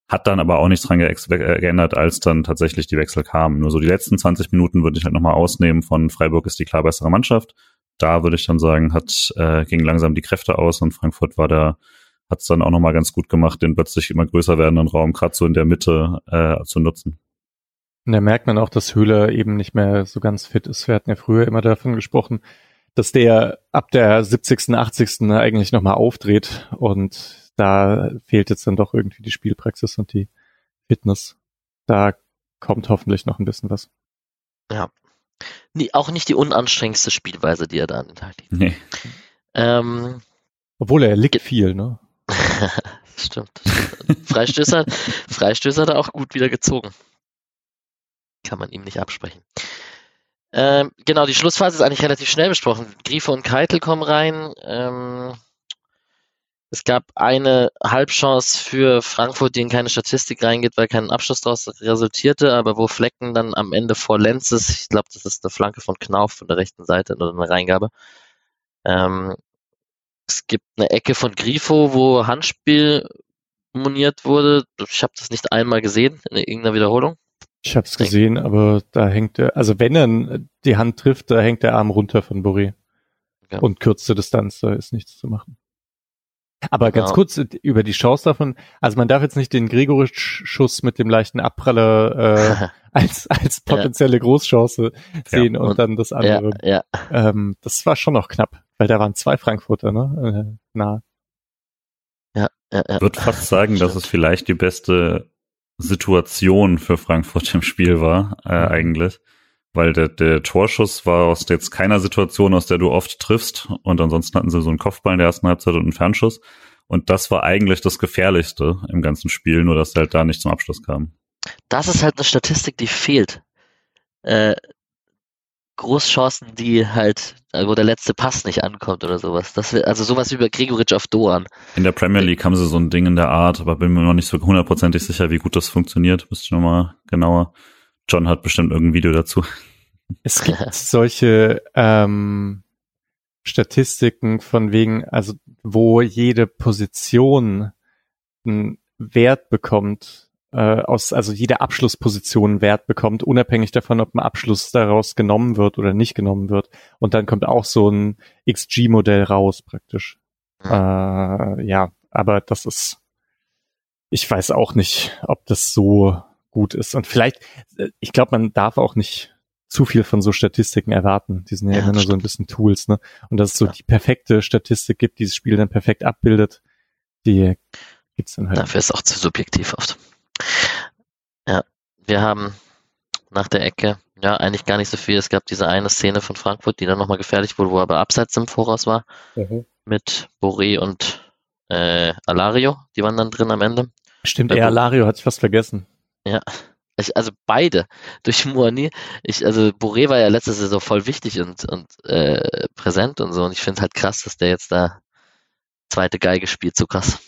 hat dann aber auch nichts dran ge geändert, als dann tatsächlich die Wechsel kamen. Nur so die letzten 20 Minuten würde ich halt nochmal ausnehmen von Freiburg ist die klar bessere Mannschaft. Da würde ich dann sagen, hat äh, ging langsam die Kräfte aus und Frankfurt war da, hat es dann auch nochmal ganz gut gemacht, den plötzlich immer größer werdenden Raum gerade so in der Mitte äh, zu nutzen. Und da merkt man auch, dass Höhler eben nicht mehr so ganz fit ist. Wir hatten ja früher immer davon gesprochen, dass der ab der 70., 80. eigentlich nochmal aufdreht und da fehlt jetzt dann doch irgendwie die Spielpraxis und die Fitness. Da kommt hoffentlich noch ein bisschen was. Ja. Nie, auch nicht die unanstrengendste Spielweise, die er da an den Tag legt. Nee. Ähm, Obwohl er liegt viel, ne? stimmt. Freistößer, Freistößer hat er auch gut wieder gezogen. Kann man ihm nicht absprechen. Ähm, genau, die Schlussphase ist eigentlich relativ schnell besprochen. Griefe und Keitel kommen rein. Ähm, es gab eine Halbchance für Frankfurt, die in keine Statistik reingeht, weil kein Abschluss daraus resultierte, aber wo Flecken dann am Ende vor Lenz ist, ich glaube, das ist eine Flanke von Knauf von der rechten Seite oder eine Reingabe. Ähm, es gibt eine Ecke von Grifo, wo Handspiel moniert wurde. Ich habe das nicht einmal gesehen in irgendeiner Wiederholung. Ich habe es gesehen, aber da hängt er, also wenn er die Hand trifft, da hängt der Arm runter von Boré. Ja. Und kürzte Distanz, da ist nichts zu machen. Aber ganz Genau. kurz über die Chance davon, also man darf jetzt nicht den Gregoritsch-Schuss mit dem leichten Abpraller äh, als, als potenzielle Großchance sehen und, und- dann das ja, andere. ja, Ähm, das war schon noch knapp, weil da waren zwei Frankfurter, ne? Äh, nah. ja, ja, ja. Ich würde fast sagen, dass es vielleicht die beste Situation für Frankfurt im Spiel war, äh, eigentlich. Weil der, der Torschuss war aus jetzt keiner Situation, aus der du oft triffst. Und ansonsten hatten sie so einen Kopfball in der ersten Halbzeit und einen Fernschuss. Und das war eigentlich das Gefährlichste im ganzen Spiel, nur dass er halt da nicht zum Abschluss kam. Das ist halt eine Statistik, die fehlt. Äh, Großchancen, die halt, wo der letzte Pass nicht ankommt oder sowas. Das also sowas wie bei Gregoritsch auf Doan. In der Premier League haben sie so ein Ding in der Art, aber bin mir noch nicht so hundertprozentig sicher, wie gut das funktioniert. Müsste ich nochmal genauer. John hat bestimmt irgendein Video dazu. Es gibt solche ähm, Statistiken von wegen, also wo jede Position einen Wert bekommt äh, aus, also jede Abschlussposition Wert bekommt, unabhängig davon, ob ein Abschluss daraus genommen wird oder nicht genommen wird. Und dann kommt auch so ein XG-Modell raus praktisch. Mhm. Äh, ja, aber das ist, ich weiß auch nicht, ob das so gut ist. Und vielleicht, äh, ich glaube, man darf auch nicht zu viel von so Statistiken erwarten. Die sind ja, ja immer nur so ein bisschen Tools, ne? Und dass es so ja. die perfekte Statistik gibt, die das Spiel dann perfekt abbildet, die gibt's dann halt. Dafür ist auch zu subjektiv oft. Ja, wir haben nach der Ecke, ja, eigentlich gar nicht so viel. Es gab diese eine Szene von Frankfurt, die dann nochmal gefährlich wurde, wo aber abseits im Voraus war. Mhm. Mit Boré und äh, Alario, die waren dann drin am Ende. Stimmt, eher Alario hatte ich fast vergessen. Ja. Ich, also beide durch Moani. Ich, also Boré war ja letzte Saison voll wichtig und, und äh, präsent und so. Und ich finde es halt krass, dass der jetzt da zweite Geige spielt, so krass.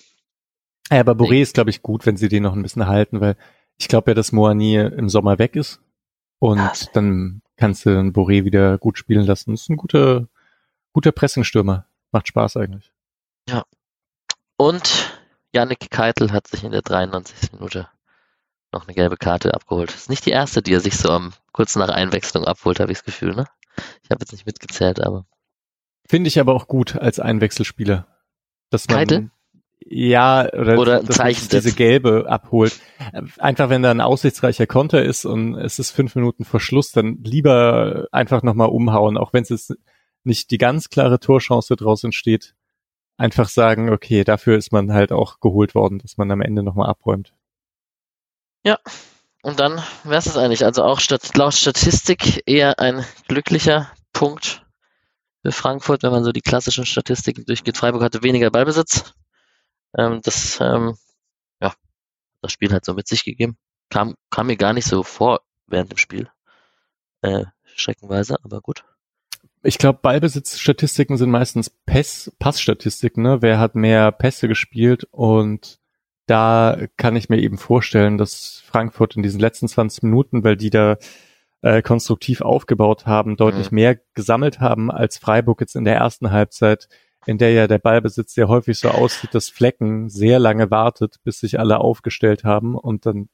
Ja, aber Boré ist, glaube ich, gut, wenn sie den noch ein bisschen halten, weil ich glaube ja, dass Moani im Sommer weg ist. Und ja. dann kannst du den Boré wieder gut spielen lassen. Das ist ein guter, guter Pressingstürmer. Macht Spaß eigentlich. Ja. Und Yannick Keitel hat sich in der 93. Minute noch eine gelbe Karte abgeholt. Das ist nicht die erste, die er sich so um, kurz nach Einwechslung abholt, habe ich das Gefühl, ne? Ich habe jetzt nicht mitgezählt, aber. Finde ich aber auch gut als Einwechselspieler. Dass man, Keitel? Ja, oder, oder ein Zeichen diese gelbe abholt. Einfach wenn da ein aussichtsreicher Konter ist und es ist fünf Minuten vor Schluss, dann lieber einfach nochmal umhauen, auch wenn es jetzt nicht die ganz klare Torchance draus entsteht. Einfach sagen, okay, dafür ist man halt auch geholt worden, dass man am Ende nochmal abräumt. Ja, und dann wäre es eigentlich. Also auch stat laut Statistik eher ein glücklicher Punkt für Frankfurt, wenn man so die klassischen Statistiken durchgeht. Freiburg hatte weniger Ballbesitz. Ähm, das, ähm, ja, das Spiel hat so mit sich gegeben. Kam, kam mir gar nicht so vor während dem Spiel. Äh, schreckenweise, aber gut. Ich glaube, Ballbesitzstatistiken sind meistens Pass, Passstatistiken, ne? Wer hat mehr Pässe gespielt und da kann ich mir eben vorstellen, dass Frankfurt in diesen letzten 20 Minuten, weil die da äh, konstruktiv aufgebaut haben, deutlich mhm. mehr gesammelt haben als Freiburg jetzt in der ersten Halbzeit, in der ja der Ballbesitz sehr häufig so aussieht, dass Flecken sehr lange wartet, bis sich alle aufgestellt haben und dann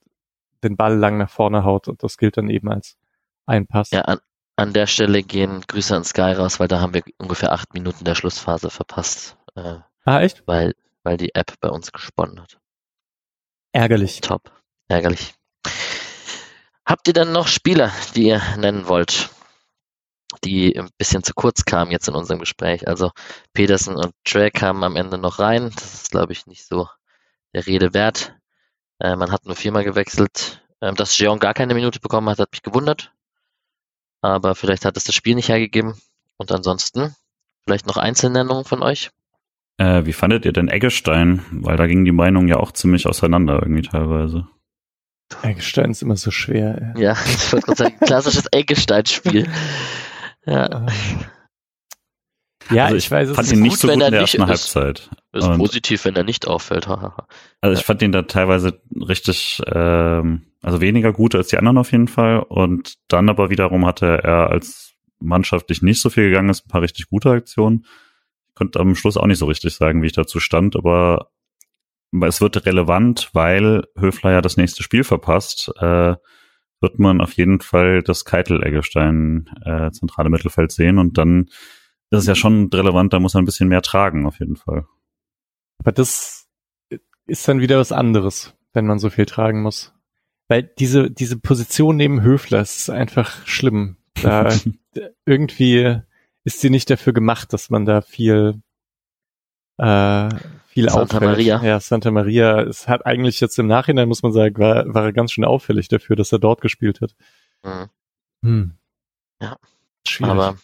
den Ball lang nach vorne haut und das gilt dann eben als ein Pass. Ja, an, an der Stelle gehen Grüße an Sky raus, weil da haben wir ungefähr acht Minuten der Schlussphase verpasst. Äh, ah, echt? Weil, weil die App bei uns gesponnen hat. Ärgerlich. Top. Ärgerlich. Habt ihr dann noch Spieler, die ihr nennen wollt, die ein bisschen zu kurz kamen jetzt in unserem Gespräch? Also Peterson und Trey kamen am Ende noch rein. Das ist, glaube ich, nicht so der Rede wert. Äh, man hat nur viermal gewechselt. Ähm, dass Jeon gar keine Minute bekommen hat, hat mich gewundert. Aber vielleicht hat es das Spiel nicht hergegeben. Und ansonsten vielleicht noch Einzelnennungen von euch? Äh, wie fandet ihr denn Eggestein? Weil da gingen die Meinungen ja auch ziemlich auseinander irgendwie teilweise. Eggestein ist immer so schwer. Ey. Ja, ich wollte gerade sagen, klassisches Eggestein-Spiel. Ja. Ja, also ich, ich weiß, es fand ihn nicht gut, so gut in der ersten ist, Halbzeit. Ist und positiv, wenn er nicht auffällt. also ich fand ihn da teilweise richtig, ähm, also weniger gut als die anderen auf jeden Fall. Und dann aber wiederum hatte er als mannschaftlich nicht so viel gegangen ist, ein paar richtig gute Aktionen könnte am Schluss auch nicht so richtig sagen, wie ich dazu stand, aber es wird relevant, weil Höfler ja das nächste Spiel verpasst, äh, wird man auf jeden Fall das Keitel-Eggestein äh, zentrale Mittelfeld sehen und dann ist es ja schon relevant, da muss er ein bisschen mehr tragen, auf jeden Fall. Aber das ist dann wieder was anderes, wenn man so viel tragen muss. Weil diese, diese Position neben Höfler ist einfach schlimm. Da irgendwie ist sie nicht dafür gemacht, dass man da viel äh, viel Santa auffällt. Maria. Ja, Santa Maria. Es hat eigentlich jetzt im Nachhinein, muss man sagen, war, war er ganz schön auffällig dafür, dass er dort gespielt hat. Mhm. Hm. Ja. Schwierig. Aber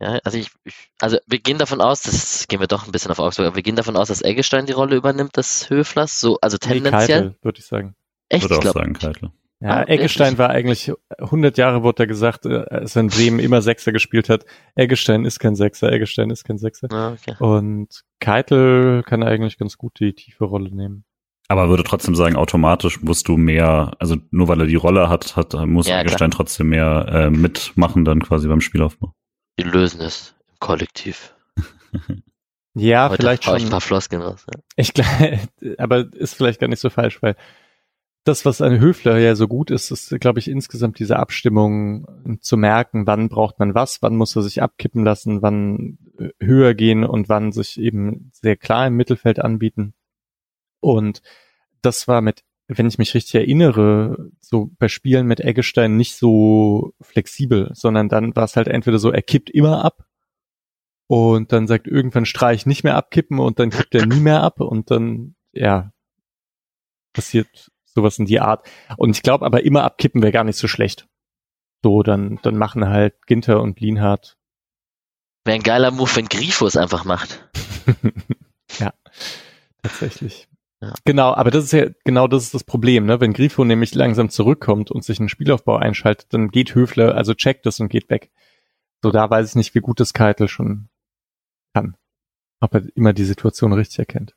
ja, also ich, ich, also wir gehen davon aus, das gehen wir doch ein bisschen auf Augsburg, aber wir gehen davon aus, dass Eggestein die Rolle übernimmt des Höflers, so, also tendenziell. würde ich sagen. Echt? Würde auch sagen, Keitel. Ja, ah, Eggestein war eigentlich, 100 Jahre wurde da gesagt, äh, als er in Bremen immer Sechser gespielt hat. Eggestein ist kein Sechser, Eggestein ist kein Sechser. Ah, okay. Und Keitel kann eigentlich ganz gut die tiefe Rolle nehmen. Aber würde trotzdem sagen, automatisch musst du mehr, also nur weil er die Rolle hat, hat muss ja, Eggestein trotzdem mehr äh, mitmachen dann quasi beim Spielaufbau. Die lösen es im Kollektiv. ja, Heute vielleicht schon. Ich ein paar Floskeln raus. Ja. Ich glaube, aber ist vielleicht gar nicht so falsch, weil das, was an Höfler ja so gut ist, ist, glaube ich, insgesamt diese Abstimmung zu merken, wann braucht man was, wann muss er sich abkippen lassen, wann äh, höher gehen und wann sich eben sehr klar im Mittelfeld anbieten. Und das war mit, wenn ich mich richtig erinnere, so bei Spielen mit Eggestein nicht so flexibel, sondern dann war es halt entweder so, er kippt immer ab und dann sagt irgendwann Streich nicht mehr abkippen und dann kippt er nie mehr ab und dann, ja, passiert sowas in die Art. Und ich glaube aber immer abkippen wäre gar nicht so schlecht. So, dann, dann machen halt Ginter und Lienhardt. Wäre ein geiler Move, wenn Grifo es einfach macht. ja, tatsächlich. Ja. Genau, aber das ist ja genau das ist das Problem, ne? Wenn Grifo nämlich langsam zurückkommt und sich einen Spielaufbau einschaltet, dann geht Höfler, also checkt es und geht weg. So, da weiß ich nicht, wie gut das Keitel schon kann. Ob er immer die Situation richtig erkennt.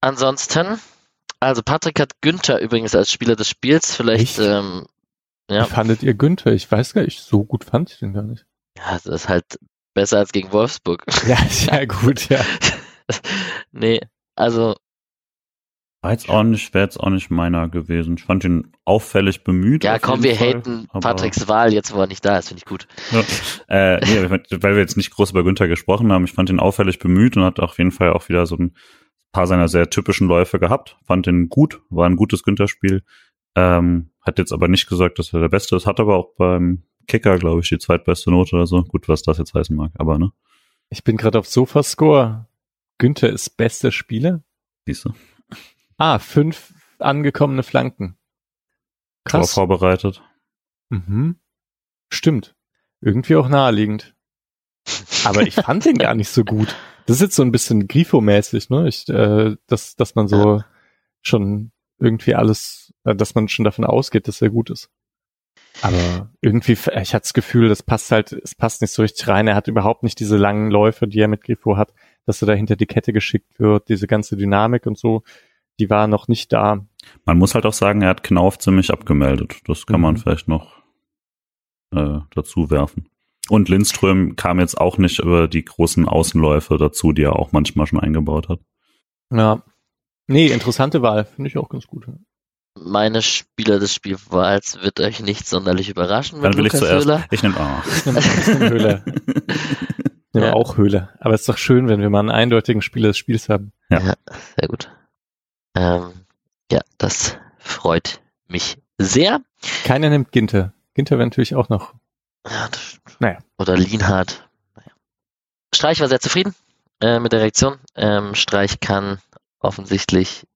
Ansonsten also Patrick hat Günther übrigens als Spieler des Spiels. Vielleicht, ähm, ja. Wie fandet ihr Günther? Ich weiß gar nicht, so gut fand ich den gar nicht. Ja, das ist halt besser als gegen Wolfsburg. Ja, sehr gut, ja. nee, also. War jetzt auch nicht, wäre jetzt auch nicht meiner gewesen. Ich fand ihn auffällig bemüht. Ja, komm, wir Fall, haten Patricks Wahl jetzt, wo er nicht da ist, finde ich gut. Ja, äh, nee, weil wir jetzt nicht groß über Günther gesprochen haben, ich fand ihn auffällig bemüht und hat auf jeden Fall auch wieder so ein paar seiner sehr typischen Läufe gehabt, fand ihn gut, war ein gutes Günther-Spiel. Ähm, hat jetzt aber nicht gesagt, dass er der Beste ist, hat aber auch beim Kicker, glaube ich, die zweitbeste Note oder so. Gut, was das jetzt heißen mag, aber ne. Ich bin gerade auf Sofascore. Günther ist bester Spieler. Siehst du. Ah, fünf angekommene Flanken. Krass. Tor vorbereitet. Mhm. Stimmt. Irgendwie auch naheliegend. Aber ich fand den gar nicht so gut. Das ist jetzt so ein bisschen Grifo-mäßig, ne? Ich, äh, dass, dass man so schon irgendwie alles, äh, dass man schon davon ausgeht, dass er gut ist. Aber irgendwie, ich hatte das Gefühl, das passt halt, es passt nicht so richtig rein. Er hat überhaupt nicht diese langen Läufe, die er mit Grifo hat, dass er da hinter die Kette geschickt wird, diese ganze Dynamik und so, die war noch nicht da. Man muss halt auch sagen, er hat Knauf ziemlich abgemeldet. Das kann mhm. man vielleicht noch äh, dazu werfen. Und Lindström kam jetzt auch nicht über die großen Außenläufe dazu, die er auch manchmal schon eingebaut hat. Ja. Nee, interessante Wahl. Finde ich auch ganz gut. Meine Spieler des Spielwahls wird euch nicht sonderlich überraschen. Dann will Lukas ich zuerst. Höhler. Ich nehme ah. Ich nehme Höhle. Ich nehme ja. auch Höhle. Aber es ist doch schön, wenn wir mal einen eindeutigen Spieler des Spiels haben. Ja, ja sehr gut. Ähm, ja, das freut mich sehr. Keiner nimmt Ginter. Ginter wäre natürlich auch noch ja, das, naja. Oder Lienhardt. Naja. Streich war sehr zufrieden äh, mit der Reaktion. Ähm, Streich kann offensichtlich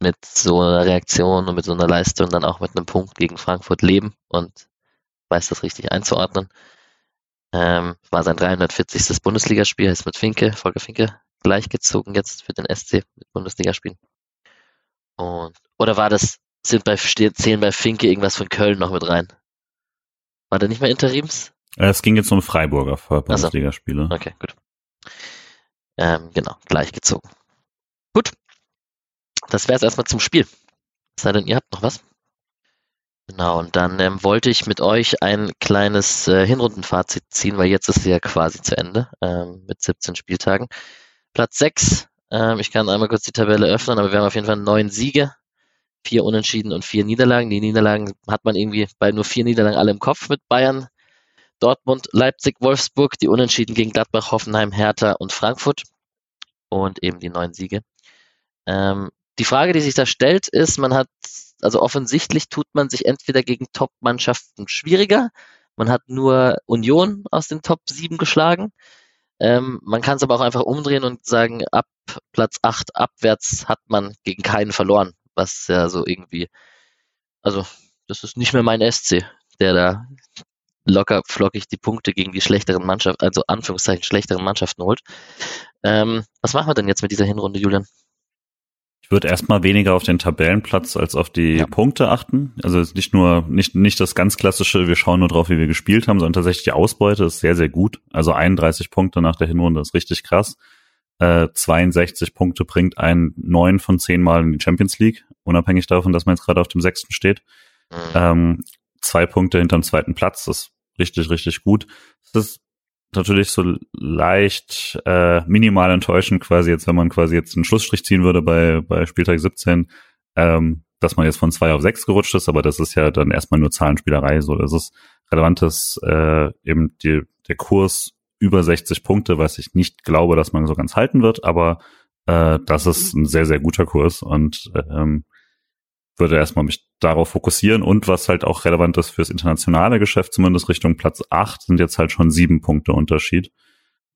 mit so einer Reaktion und mit so einer Leistung dann auch mit einem Punkt gegen Frankfurt leben und weiß das richtig einzuordnen. Ähm, war sein 340. Bundesligaspiel, ist mit Finke, Volker Finke, gleichgezogen jetzt für den SC mit Bundesligaspielen. Und, oder war das, sind bei, zählen bei Finke irgendwas von Köln noch mit rein? War der nicht mehr Interims? Äh, es ging jetzt um Freiburger Bundesligaspiele. Also. Okay, gut. Ähm, genau, gleichgezogen. Gut. Das wäre es erstmal zum Spiel. Sei denn, ihr habt noch was. Genau, und dann ähm, wollte ich mit euch ein kleines äh, Hinrundenfazit ziehen, weil jetzt ist es ja quasi zu Ende ähm, mit 17 Spieltagen. Platz 6, ähm, ich kann einmal kurz die Tabelle öffnen, aber wir haben auf jeden Fall neun Siege, vier Unentschieden und vier Niederlagen. Die Niederlagen hat man irgendwie bei nur vier Niederlagen alle im Kopf mit Bayern, Dortmund, Leipzig, Wolfsburg, die Unentschieden gegen Gladbach, Hoffenheim, Hertha und Frankfurt und eben die neun Siege. Ähm, die Frage, die sich da stellt, ist, man hat, also offensichtlich tut man sich entweder gegen Top-Mannschaften schwieriger, man hat nur Union aus den Top 7 geschlagen. Ähm, man kann es aber auch einfach umdrehen und sagen, ab Platz 8 abwärts hat man gegen keinen verloren was ja so irgendwie, also das ist nicht mehr mein SC, der da locker flockig die Punkte gegen die schlechteren Mannschaften, also Anführungszeichen schlechteren Mannschaften holt. Ähm, was machen wir denn jetzt mit dieser Hinrunde, Julian? Ich würde erstmal weniger auf den Tabellenplatz als auf die ja. Punkte achten. Also nicht nur, nicht, nicht das ganz klassische, wir schauen nur drauf, wie wir gespielt haben, sondern tatsächlich die Ausbeute ist sehr, sehr gut. Also 31 Punkte nach der Hinrunde ist richtig krass äh, 62 Punkte bringt ein neun von zehn Mal in die Champions League, unabhängig davon, dass man jetzt gerade auf dem sechsten steht. Mhm. Ähm, zwei Punkte hinterm zweiten Platz, das ist richtig, richtig gut. Das ist natürlich so leicht äh, minimal enttäuschend quasi jetzt, wenn man quasi jetzt einen Schlussstrich ziehen würde bei, bei Spieltag 17, ähm, dass man jetzt von zwei auf sechs gerutscht ist, aber das ist ja dann erstmal nur Zahlenspielerei. So, das ist relevant, dass äh, eben die, der Kurs über 60 Punkte, was ich nicht glaube, dass man so ganz halten wird, aber äh, das ist ein sehr, sehr guter Kurs und ähm, würde erstmal mich darauf fokussieren und was halt auch relevant ist fürs internationale Geschäft, zumindest Richtung Platz acht sind jetzt halt schon sieben Punkte Unterschied.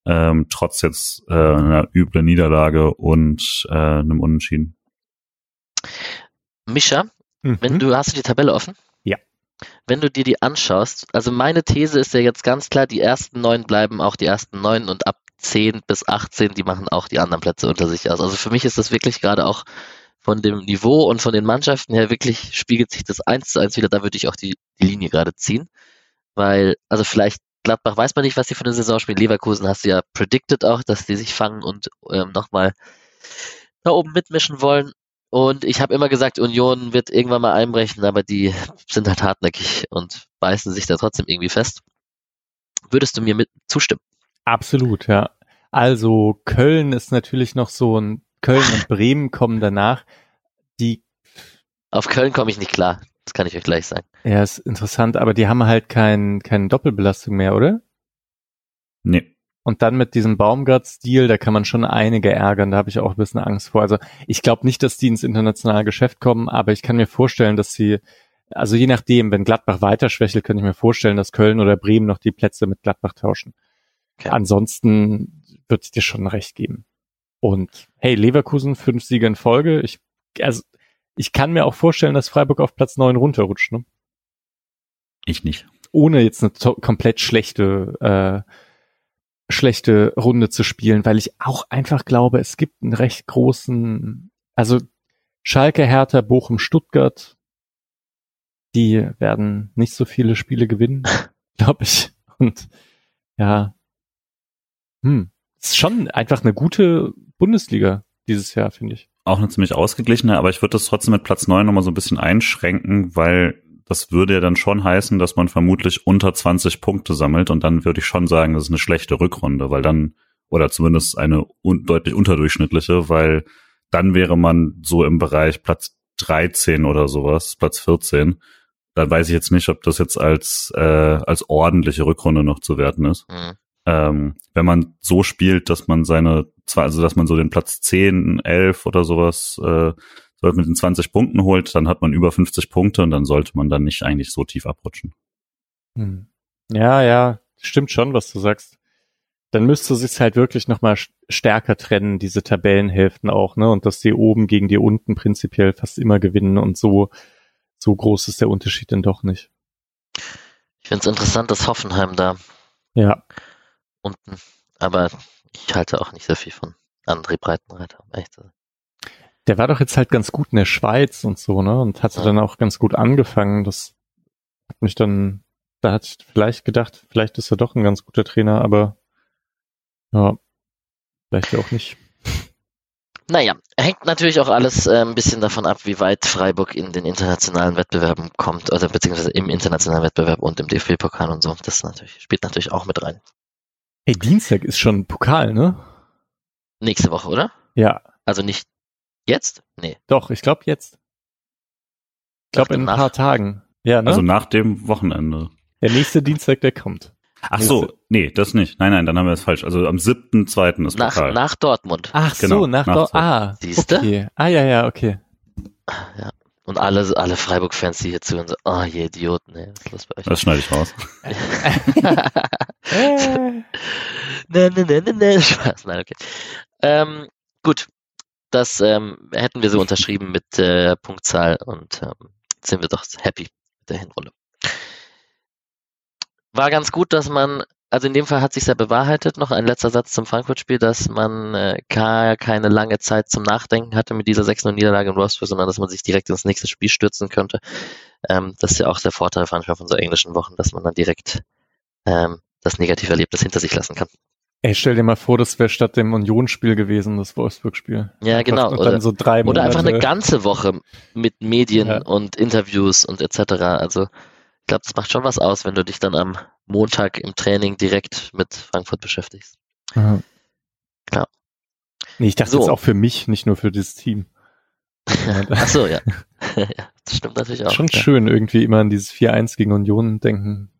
Ähm, trotz jetzt äh, einer üblen Niederlage und äh, einem Unentschieden. Mischa, mhm. wenn du hast du die Tabelle offen? Wenn du dir die anschaust, also meine These ist ja jetzt ganz klar, die ersten neun bleiben auch die ersten neun und ab 10 bis 18, die machen auch die anderen Plätze unter sich aus. Also für mich ist das wirklich gerade auch von dem Niveau und von den Mannschaften her wirklich spiegelt sich das eins zu eins wieder. Da würde ich auch die, die Linie gerade ziehen. Weil, also vielleicht Gladbach weiß man nicht, was sie für eine Saison spielen. Leverkusen hast du ja predicted auch, dass die sich fangen und ähm, nochmal da oben mitmischen wollen. Und ich habe immer gesagt, Union wird irgendwann mal einbrechen, aber die sind halt hartnäckig und beißen sich da trotzdem irgendwie fest. Würdest du mir mit zustimmen? Absolut, ja. Also Köln ist natürlich noch so ein Köln und Bremen kommen danach. Die auf Köln komme ich nicht klar. Das kann ich euch gleich sagen. Ja, ist interessant, aber die haben halt kein, keine Doppelbelastung mehr, oder? Nee. Und dann mit diesem Baumgart-Stil, da kann man schon einige ärgern, da habe ich auch ein bisschen Angst vor. Also ich glaube nicht, dass die ins internationale Geschäft kommen, aber ich kann mir vorstellen, dass sie, also je nachdem, wenn Gladbach weiter schwächelt, könnte ich mir vorstellen, dass Köln oder Bremen noch die Plätze mit Gladbach tauschen. Okay. Ansonsten wird es dir schon recht geben. Und hey, Leverkusen, fünf Siege in Folge. Ich, also, ich kann mir auch vorstellen, dass Freiburg auf Platz neun runterrutscht, ne? Ich nicht. Ohne jetzt eine komplett schlechte äh, schlechte Runde zu spielen, weil ich auch einfach glaube, es gibt einen recht großen, also Schalke, Hertha, Bochum, Stuttgart, die werden nicht so viele Spiele gewinnen, glaube ich. Und ja, hm, ist schon einfach eine gute Bundesliga dieses Jahr, finde ich. Auch eine ziemlich ausgeglichene, aber ich würde das trotzdem mit Platz neun nochmal so ein bisschen einschränken, weil das würde ja dann schon heißen, dass man vermutlich unter 20 Punkte sammelt und dann würde ich schon sagen, das ist eine schlechte Rückrunde, weil dann, oder zumindest eine un deutlich unterdurchschnittliche, weil dann wäre man so im Bereich Platz 13 oder sowas, Platz 14. Dann weiß ich jetzt nicht, ob das jetzt als, äh, als ordentliche Rückrunde noch zu werten ist. Mhm. Ähm, wenn man so spielt, dass man seine, also dass man so den Platz 10, 11 oder sowas äh, mit den 20 Punkten holt, dann hat man über 50 Punkte und dann sollte man dann nicht eigentlich so tief abrutschen. Hm. Ja, ja, stimmt schon, was du sagst. Dann müsste sich halt wirklich nochmal stärker trennen, diese Tabellenhälften auch, ne? Und dass die oben gegen die unten prinzipiell fast immer gewinnen und so, so groß ist der Unterschied dann doch nicht. Ich finde es interessant, dass Hoffenheim da ja. unten, aber ich halte auch nicht sehr viel von André Breitenreiter, um ehrlich zu sein. Der war doch jetzt halt ganz gut in der Schweiz und so, ne? Und hatte dann auch ganz gut angefangen. Das hat mich dann, da hatte ich vielleicht gedacht, vielleicht ist er doch ein ganz guter Trainer, aber ja, vielleicht auch nicht. Naja, hängt natürlich auch alles äh, ein bisschen davon ab, wie weit Freiburg in den internationalen Wettbewerben kommt, also beziehungsweise im internationalen Wettbewerb und im DFB-Pokal und so. Das natürlich, spielt natürlich auch mit rein. Ey, Dienstag ist schon Pokal, ne? Nächste Woche, oder? Ja. Also nicht Jetzt? Nee. Doch, ich glaube jetzt. Ich glaube in ein nach. paar Tagen. Ja, ne? Also nach dem Wochenende. Der nächste Dienstag, der kommt. Ach so, nee, das nicht. Nein, nein, dann haben wir es falsch. Also am 7.2. ist nach, Pokal. Nach Dortmund. Ach genau, so, nach, nach Dortmund. Ah, Siehste? Okay. Ah, ja, ja, okay. Ja. Und alle, alle Freiburg-Fans, die hier zuhören, so, oh, ihr Idioten, ey, was ist los bei euch? Das schneide ich raus. ne, ne, ne, ne, ne, Spaß, nein, okay. Ähm, gut, das ähm, hätten wir so unterschrieben mit äh, Punktzahl und ähm, sind wir doch happy mit der Hinrunde. War ganz gut, dass man, also in dem Fall hat sich ja bewahrheitet, noch ein letzter Satz zum Frankfurt-Spiel, dass man äh, keine lange Zeit zum Nachdenken hatte mit dieser 6-0-Niederlage in Wolfsburg, sondern dass man sich direkt ins nächste Spiel stürzen könnte. Ähm, das ist ja auch der Vorteil von so englischen Wochen, dass man dann direkt ähm, das negative Erlebnis hinter sich lassen kann. Ey, stell dir mal vor, das wäre statt dem Unionsspiel gewesen, das Wolfsburg-Spiel. Ja, genau. Oder, so oder, einfach eine ganze Woche mit Medien ja. und Interviews und etc. Also ich glaube, das macht schon was aus, wenn du dich dann am Montag im Training direkt mit Frankfurt beschäftigst. Ja. ja. Nee, ich dachte so. jetzt auch für mich, nicht nur für dieses Team. Ach so, ja. ja. Das stimmt natürlich auch. Schon ja. schön, irgendwie immer an dieses 4-1 gegen Union denken.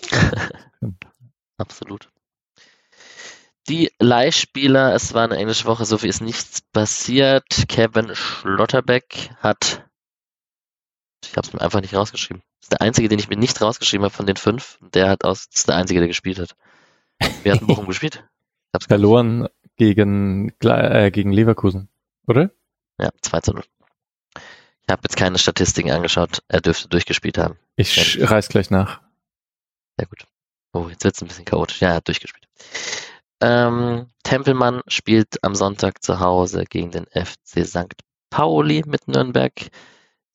Absolut. Die Leihspieler, es war eine englische Woche, so viel ist nichts passiert. Kevin Schlotterbeck hat, ich habe es mir einfach nicht rausgeschrieben. Das ist der einzige, den ich mir nicht rausgeschrieben habe von den fünf. Der hat aus, das ist der einzige, der gespielt hat. Wer hat in Bochum gespielt? Ich hab's. Verloren gegen, äh, gegen Leverkusen, oder? Ja, 2 zu 0. Ich habe jetzt keine Statistiken angeschaut. Er dürfte durchgespielt haben. Ich reiß gleich nach. Sehr gut. Oh, jetzt wird's ein bisschen chaotisch. Ja, er hat durchgespielt. Ähm, Tempelmann spielt am Sonntag zu Hause gegen den FC St. Pauli mit Nürnberg.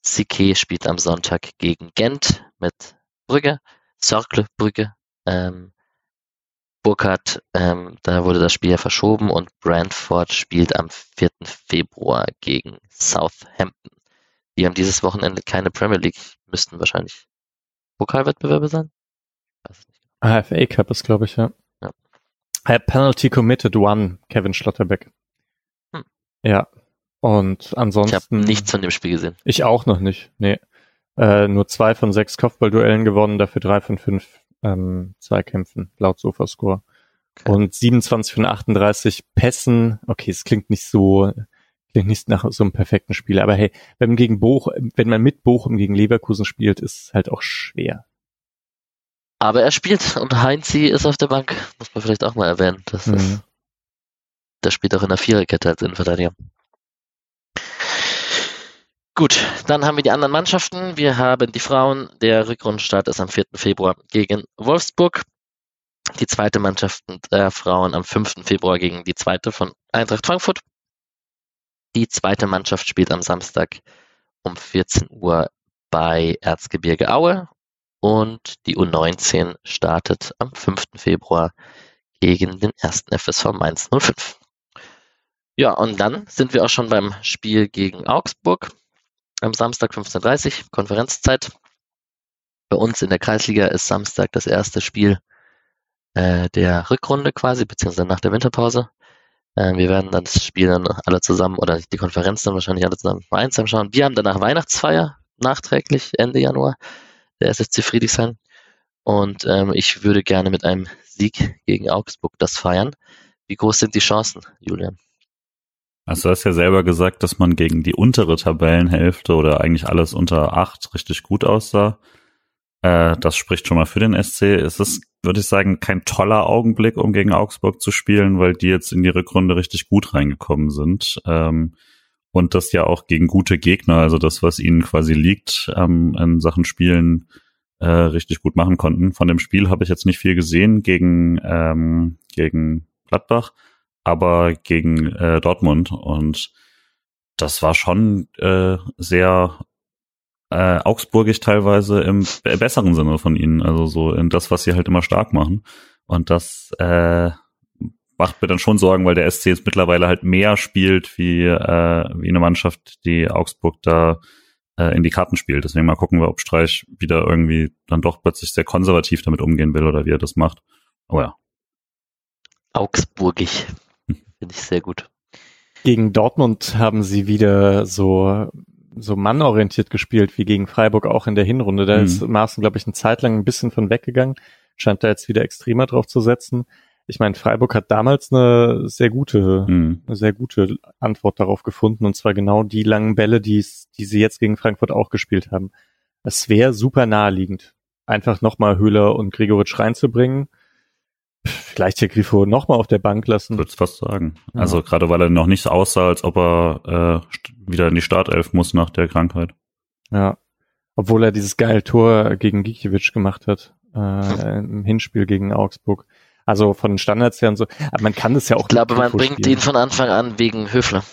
Sique spielt am Sonntag gegen Gent mit Brügge. Cercle Brügge. Ähm, Burkhardt, ähm, da wurde das Spiel ja verschoben und Brentford spielt am 4. Februar gegen Southampton. Die haben dieses Wochenende keine Premier League, müssten wahrscheinlich Pokalwettbewerbe sein. AFA Cup ist, glaube ich, ja. Penalty committed one, Kevin Schlotterbeck. Hm. Ja. Und Ich habe ansonsten. nichts von dem Spiel gesehen. Ich auch noch nicht, nee. Äh, nur zwei von sechs Kopfballduellen gewonnen, dafür drei von fünf ähm, Zweikämpfen, laut Sofascore. Okay. Und 27 von 38 Pässen. Okay, es klingt nicht so, klingt nicht nach so einem perfekten Spiel. Aber hey, wenn man gegen Boch, wenn man mit Bochum gegen Leverkusen spielt, ist es halt auch schwer. Aber er spielt und Heinzi ist auf der Bank. Muss man vielleicht auch mal erwähnen. Das Mhm. ist, der spielt auch in der Viererkette als Innenverteidiger. Gut, dann haben wir die anderen Mannschaften. Wir haben die Frauen. Der Rückrundenstart ist am 4. Februar gegen Wolfsburg. Die zweite Mannschaft der Frauen am 5. Februar gegen die zweite von Eintracht Frankfurt. Die zweite Mannschaft spielt am Samstag um 14 Uhr bei Erzgebirge Aue und die U19 startet am 5. Februar gegen den ersten FSV Mainz 05. Ja, und dann sind wir auch schon beim Spiel gegen Augsburg am Samstag 15.30 Uhr, Konferenzzeit. Bei uns in der Kreisliga ist Samstag das erste Spiel äh, der Rückrunde quasi, beziehungsweise nach der Winterpause. Äh, wir werden dann das Spiel dann alle zusammen, oder die Konferenz dann wahrscheinlich alle zusammen gemeinsam schauen. Wir haben danach Weihnachtsfeier, nachträglich, Ende Januar, der SSC Friedrichshain. Und ähm, ich würde gerne mit einem Sieg gegen Augsburg das feiern. Wie groß sind die Chancen, Julian? Also du hast ja selber gesagt, dass man gegen die untere Tabellenhälfte oder eigentlich alles unter acht richtig gut aussah. Äh, das spricht schon mal für den SC. Es ist, würde ich sagen, kein toller Augenblick, um gegen Augsburg zu spielen, weil die jetzt in die Rückrunde richtig gut reingekommen sind. Ähm, und das ja auch gegen gute Gegner, also das, was ihnen quasi liegt, ähm, in Sachen Spielen äh, richtig gut machen konnten. Von dem Spiel habe ich jetzt nicht viel gesehen gegen, ähm, gegen Gladbach aber gegen äh, Dortmund. Und das war schon äh, sehr äh, augsburgisch teilweise im be- besseren Sinne von ihnen, also so in das, was sie halt immer stark machen. Und das äh, macht mir dann schon Sorgen, weil der SC jetzt mittlerweile halt mehr spielt wie äh, wie eine Mannschaft, die Augsburg da äh, in die Karten spielt. Deswegen mal gucken wir, ob Streich wieder irgendwie dann doch plötzlich sehr konservativ damit umgehen will oder wie er das macht. Oh ja. Augsburgig. Finde ich sehr gut. Gegen Dortmund haben sie wieder so so mannorientiert gespielt, wie gegen Freiburg auch in der Hinrunde. Da Mhm. ist Maaßen, glaube ich, eine Zeit lang ein bisschen von weggegangen. Scheint da jetzt wieder extremer drauf zu setzen. Ich meine, Freiburg hat damals eine sehr gute, Mhm. eine sehr gute Antwort darauf gefunden, und zwar genau die langen Bälle, die, sie jetzt gegen Frankfurt auch gespielt haben. Es wäre super naheliegend, einfach nochmal Höhler und Gregoritsch reinzubringen. Vielleicht hier Grifo nochmal auf der Bank lassen. würde fast sagen. Ja. Also gerade weil er noch nicht so aussah, als ob er äh, wieder in die Startelf muss nach der Krankheit. Ja. Obwohl er dieses geile Tor gegen Gikiewicz gemacht hat, äh, im Hinspiel gegen Augsburg. Also von den Standards her und so. Aber man kann das ja auch Ich glaube, man bringt spielen. ihn von Anfang an wegen Höfler.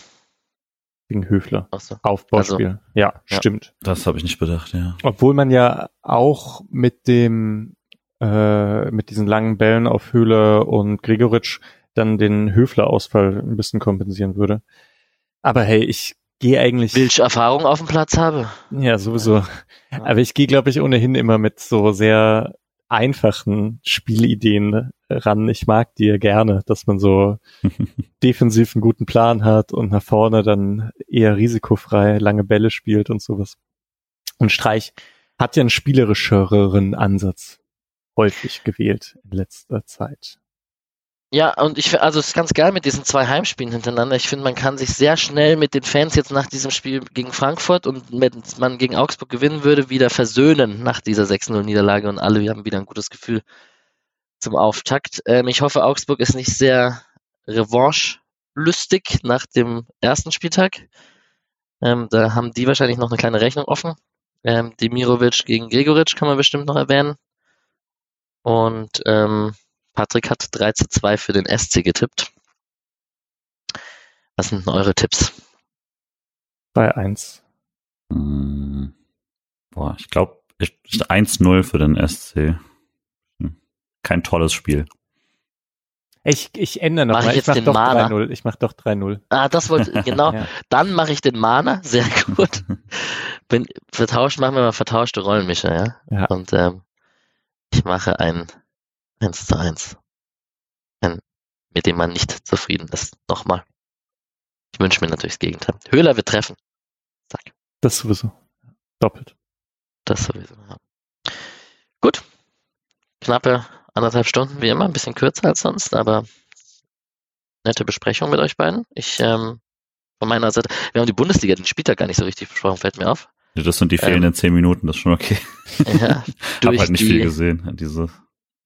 Gegen Höfler. Ach so. Aufbauspiel. ja, ja. stimmt. Das habe ich nicht bedacht, ja. Obwohl man ja auch mit dem, äh, mit diesen langen Bällen auf Höhler und Gregoritsch dann den Höfler-Ausfall ein bisschen kompensieren würde. Aber hey, ich gehe eigentlich. Will ich Erfahrung auf dem Platz habe? Ja, sowieso. Aber ich gehe, glaube ich, ohnehin immer mit so sehr einfachen Spielideen ran. Ich mag die ja gerne, dass man so defensiv einen guten Plan hat und nach vorne dann eher risikofrei lange Bälle spielt und sowas. Und Streich hat ja einen spielerischeren Ansatz häufig gewählt in letzter Zeit. Ja, und ich also es ist ganz geil mit diesen zwei Heimspielen hintereinander. Ich finde, man kann sich sehr schnell mit den Fans jetzt nach diesem Spiel gegen Frankfurt und wenn man gegen Augsburg gewinnen würde, wieder versöhnen nach dieser 6-0-Niederlage und alle haben wieder ein gutes Gefühl zum Auftakt. Ähm, ich hoffe, Augsburg ist nicht sehr revanche-lüstig nach dem ersten Spieltag. Ähm, da haben die wahrscheinlich noch eine kleine Rechnung offen. Ähm, Demirovic gegen Gregoritsch kann man bestimmt noch erwähnen. Und ähm, Patrick hat 3 zu 2 für den SC getippt. Was sind denn eure Tipps? Bei 1. Hm. Boah, ich glaube, 1-0 für den SC. Hm. Kein tolles Spiel. Ich, ich ändere noch Mach mal. ich Ich, jetzt mach den doch Mana? 3-0. Ich mach doch 3-0. Ah, das wollte genau. Ja. Dann mache ich den Mana, sehr gut. Bin vertauscht, machen wir mal vertauschte Rollen, Micha, ja. Ja. Und ähm, ich mache ein 1 zu 1. Ein, mit dem man nicht zufrieden ist. Nochmal. Ich wünsche mir natürlich das Gegenteil. Höhler wird treffen. Zack. Das sowieso. Doppelt. Das sowieso. Ja. Gut. Knappe anderthalb Stunden, wie immer, ein bisschen kürzer als sonst, aber nette Besprechung mit euch beiden. Ich, ähm, von meiner Seite, wir haben die Bundesliga, den Spieltag gar nicht so richtig besprochen, fällt mir auf. Das sind die fehlenden zehn Minuten, das ist schon okay. Ja, Hab durch halt nicht die, viel gesehen. Diese,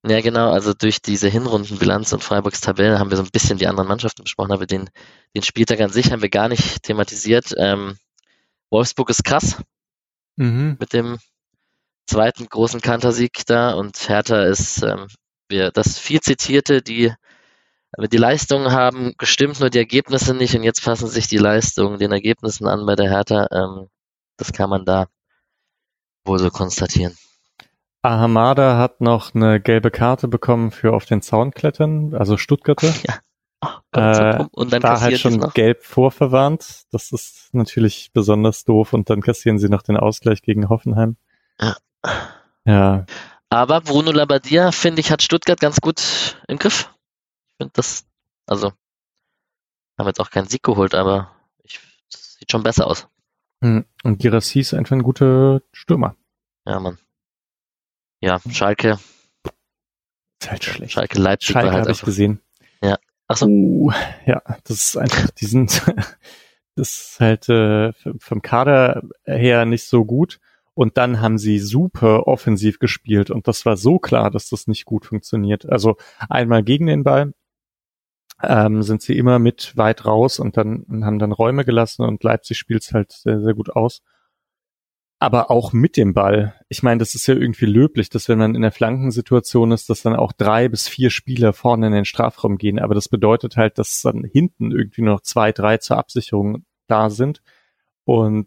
Ja, genau, also durch diese Hinrundenbilanz und Freiburgs Tabelle haben wir so ein bisschen die anderen Mannschaften besprochen, aber den, den Spieltag an sich haben wir gar nicht thematisiert. Ähm, Wolfsburg ist krass Mhm. mit dem zweiten großen Kantersieg da und Hertha ist ähm, wir, das viel zitierte, die die Leistungen haben gestimmt, nur die Ergebnisse nicht und jetzt passen sich die Leistungen den Ergebnissen an bei der Hertha. Ähm, das kann man da wohl so konstatieren. Ahamada hat noch eine gelbe Karte bekommen für auf den Zaun klettern, also Stuttgarter. Oh, Gott, so Äh, und dann da halt schon noch. gelb vorverwarnt. Das ist natürlich besonders doof und dann kassieren sie noch den Ausgleich gegen Hoffenheim. Ja. Ja, Aber Bruno Labbadia, finde ich, hat Stuttgart ganz gut im Griff. Ich finde das, also, haben jetzt auch keinen Sieg geholt, aber ich, das sieht schon besser aus. Hm, und Girassi ist einfach ein guter Stürmer. Ja, Mann. Ja, Schalke, Ist halt schlecht. Schalke Leipzig Schalke halt habe ich gesehen. Ach so. Uh, ja, das ist einfach, die sind, das ist halt äh, vom Kader her nicht so gut. Und dann haben sie super offensiv gespielt und das war so klar, dass das nicht gut funktioniert. Also einmal gegen den Ball ähm, sind sie immer mit weit raus und dann und haben dann Räume gelassen und Leipzig spielt es halt sehr, sehr gut aus. Aber auch mit dem Ball. Ich meine, das ist ja irgendwie löblich, dass wenn man in der Flankensituation ist, dass dann auch drei bis vier Spieler vorne in den Strafraum gehen. Aber das bedeutet halt, dass dann hinten irgendwie nur noch zwei, drei zur Absicherung da sind. Und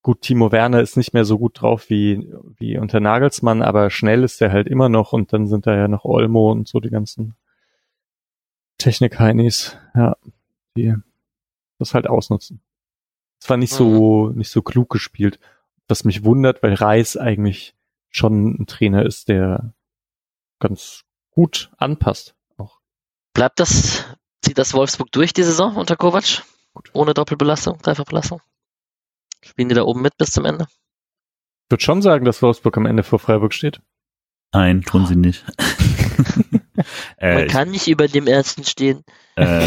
gut, Timo Werner ist nicht mehr so gut drauf wie, wie unter Nagelsmann, aber schnell ist er halt immer noch. Und dann sind da ja noch Olmo und so die ganzen Technik-Heinis, ja, die das halt ausnutzen. Es war nicht so, nicht so klug gespielt was mich wundert, weil Reis eigentlich schon ein Trainer ist, der ganz gut anpasst. Auch. Bleibt das, zieht das Wolfsburg durch die Saison unter Kovac? Ohne Doppelbelastung, Dreifachbelastung? Spielen die da oben mit bis zum Ende? Ich würde schon sagen, dass Wolfsburg am Ende vor Freiburg steht. nein, tun sie nicht. äh, Man ich, kann nicht über dem ersten stehen. äh,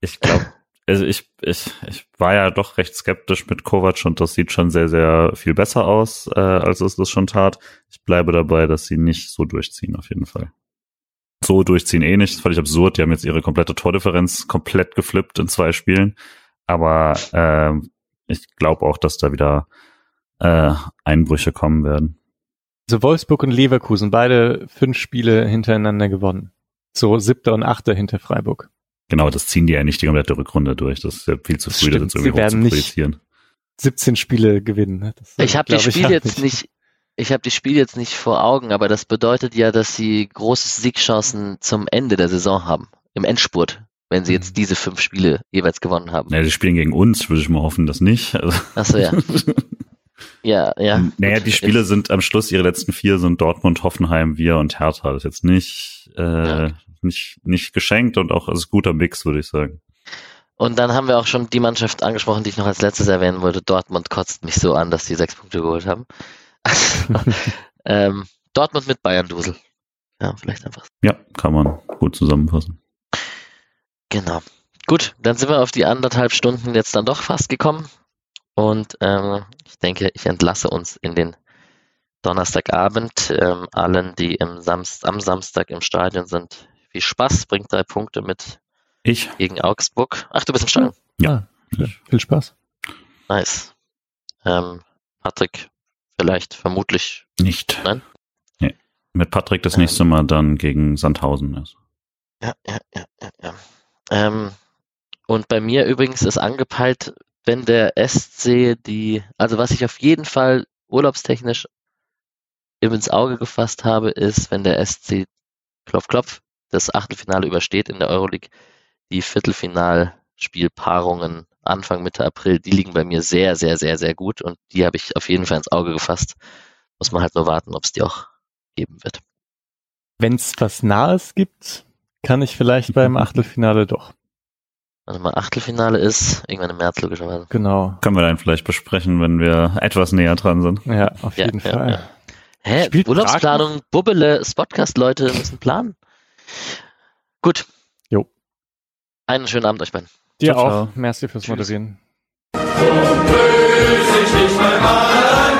ich glaube, also ich, ich, ich war ja doch recht skeptisch mit Kovac und das sieht schon sehr, sehr viel besser aus, äh, als es das schon tat. Ich bleibe dabei, dass sie nicht so durchziehen, auf jeden Fall. So durchziehen eh nicht, das fand ich absurd. Die haben jetzt ihre komplette Tordifferenz komplett geflippt in zwei Spielen. Aber äh, ich glaube auch, dass da wieder äh, Einbrüche kommen werden. Also Wolfsburg und Leverkusen, beide fünf Spiele hintereinander gewonnen. So siebter und achter hinter Freiburg. Genau, das ziehen die ja nicht die komplette Rückrunde durch. Das ist ja viel zu Das früh, das stimmt, jetzt irgendwie sie werden hoch zu nicht- projizieren. 17 Spiele gewinnen. ne? Das, Ich habe die glaub Spiel auch jetzt nicht, ich habe die Spiel jetzt nicht vor Augen, aber das bedeutet ja, dass sie große Siegchancen zum Ende der Saison haben, im Endspurt, wenn sie jetzt Mhm. diese fünf Spiele jeweils gewonnen haben. Ja, die spielen gegen uns, würde ich mal hoffen, dass nicht. Also, Achso, ja. Ja, ja. Naja, gut. die Spiele sind am Schluss, ihre letzten vier sind Dortmund, Hoffenheim, wir und Hertha. Das ist jetzt nicht, äh, Ja. Nicht, nicht geschenkt und auch als guter Mix, würde ich sagen. Und dann haben wir auch schon die Mannschaft angesprochen, die ich noch als letztes erwähnen wollte. Dortmund kotzt mich so an, dass die sechs Punkte geholt haben. ähm, Dortmund mit Bayern Dusel. Ja, vielleicht einfach. Ja, kann man gut zusammenfassen. Genau. Gut, dann sind wir auf die anderthalb Stunden jetzt dann doch fast gekommen. Und ähm, ich denke, ich entlasse uns in den Donnerstagabend. Ähm, allen, die im Samst am Samstag im Stadion sind, viel Spaß. Bringt drei Punkte mit Ich? gegen Augsburg. Ach, du bist im Stadion. Ja. Ah, schön. Viel Spaß. Nice. Ähm, Patrick, vielleicht, vermutlich. Nicht. Nein? Nee. Mit Patrick das Ähm. nächste Mal dann gegen Sandhausen. Also. Ja, ja, ja, ja, ja. Ähm, und bei mir übrigens ist angepeilt, wenn der SC die, also was ich auf jeden Fall urlaubstechnisch eben ins Auge gefasst habe, ist, wenn der SC Klopf Klopf das Achtelfinale übersteht in der Euroleague, die Viertelfinalspielpaarungen Anfang Mitte April, die liegen bei mir sehr, sehr, sehr, sehr gut und die habe ich auf jeden Fall ins Auge gefasst. Muss man halt nur warten, ob es die auch geben wird. Wenn es was Nahes gibt, kann ich vielleicht beim Achtelfinale doch. Also mal Achtelfinale ist, irgendwann im März logischerweise. Genau. Können wir dann vielleicht besprechen, wenn wir etwas näher dran sind. Ja, auf Ja, jeden ja, Fall. ja. Hä? Spielt Urlaubsplanung, Bubbele, Spotcast-Leute müssen planen. Gut. Jo. Einen schönen Abend euch beiden. Dir Ciao, auch. ciao. Merci fürs Tschüss. Moderieren. Böse ich nicht einmal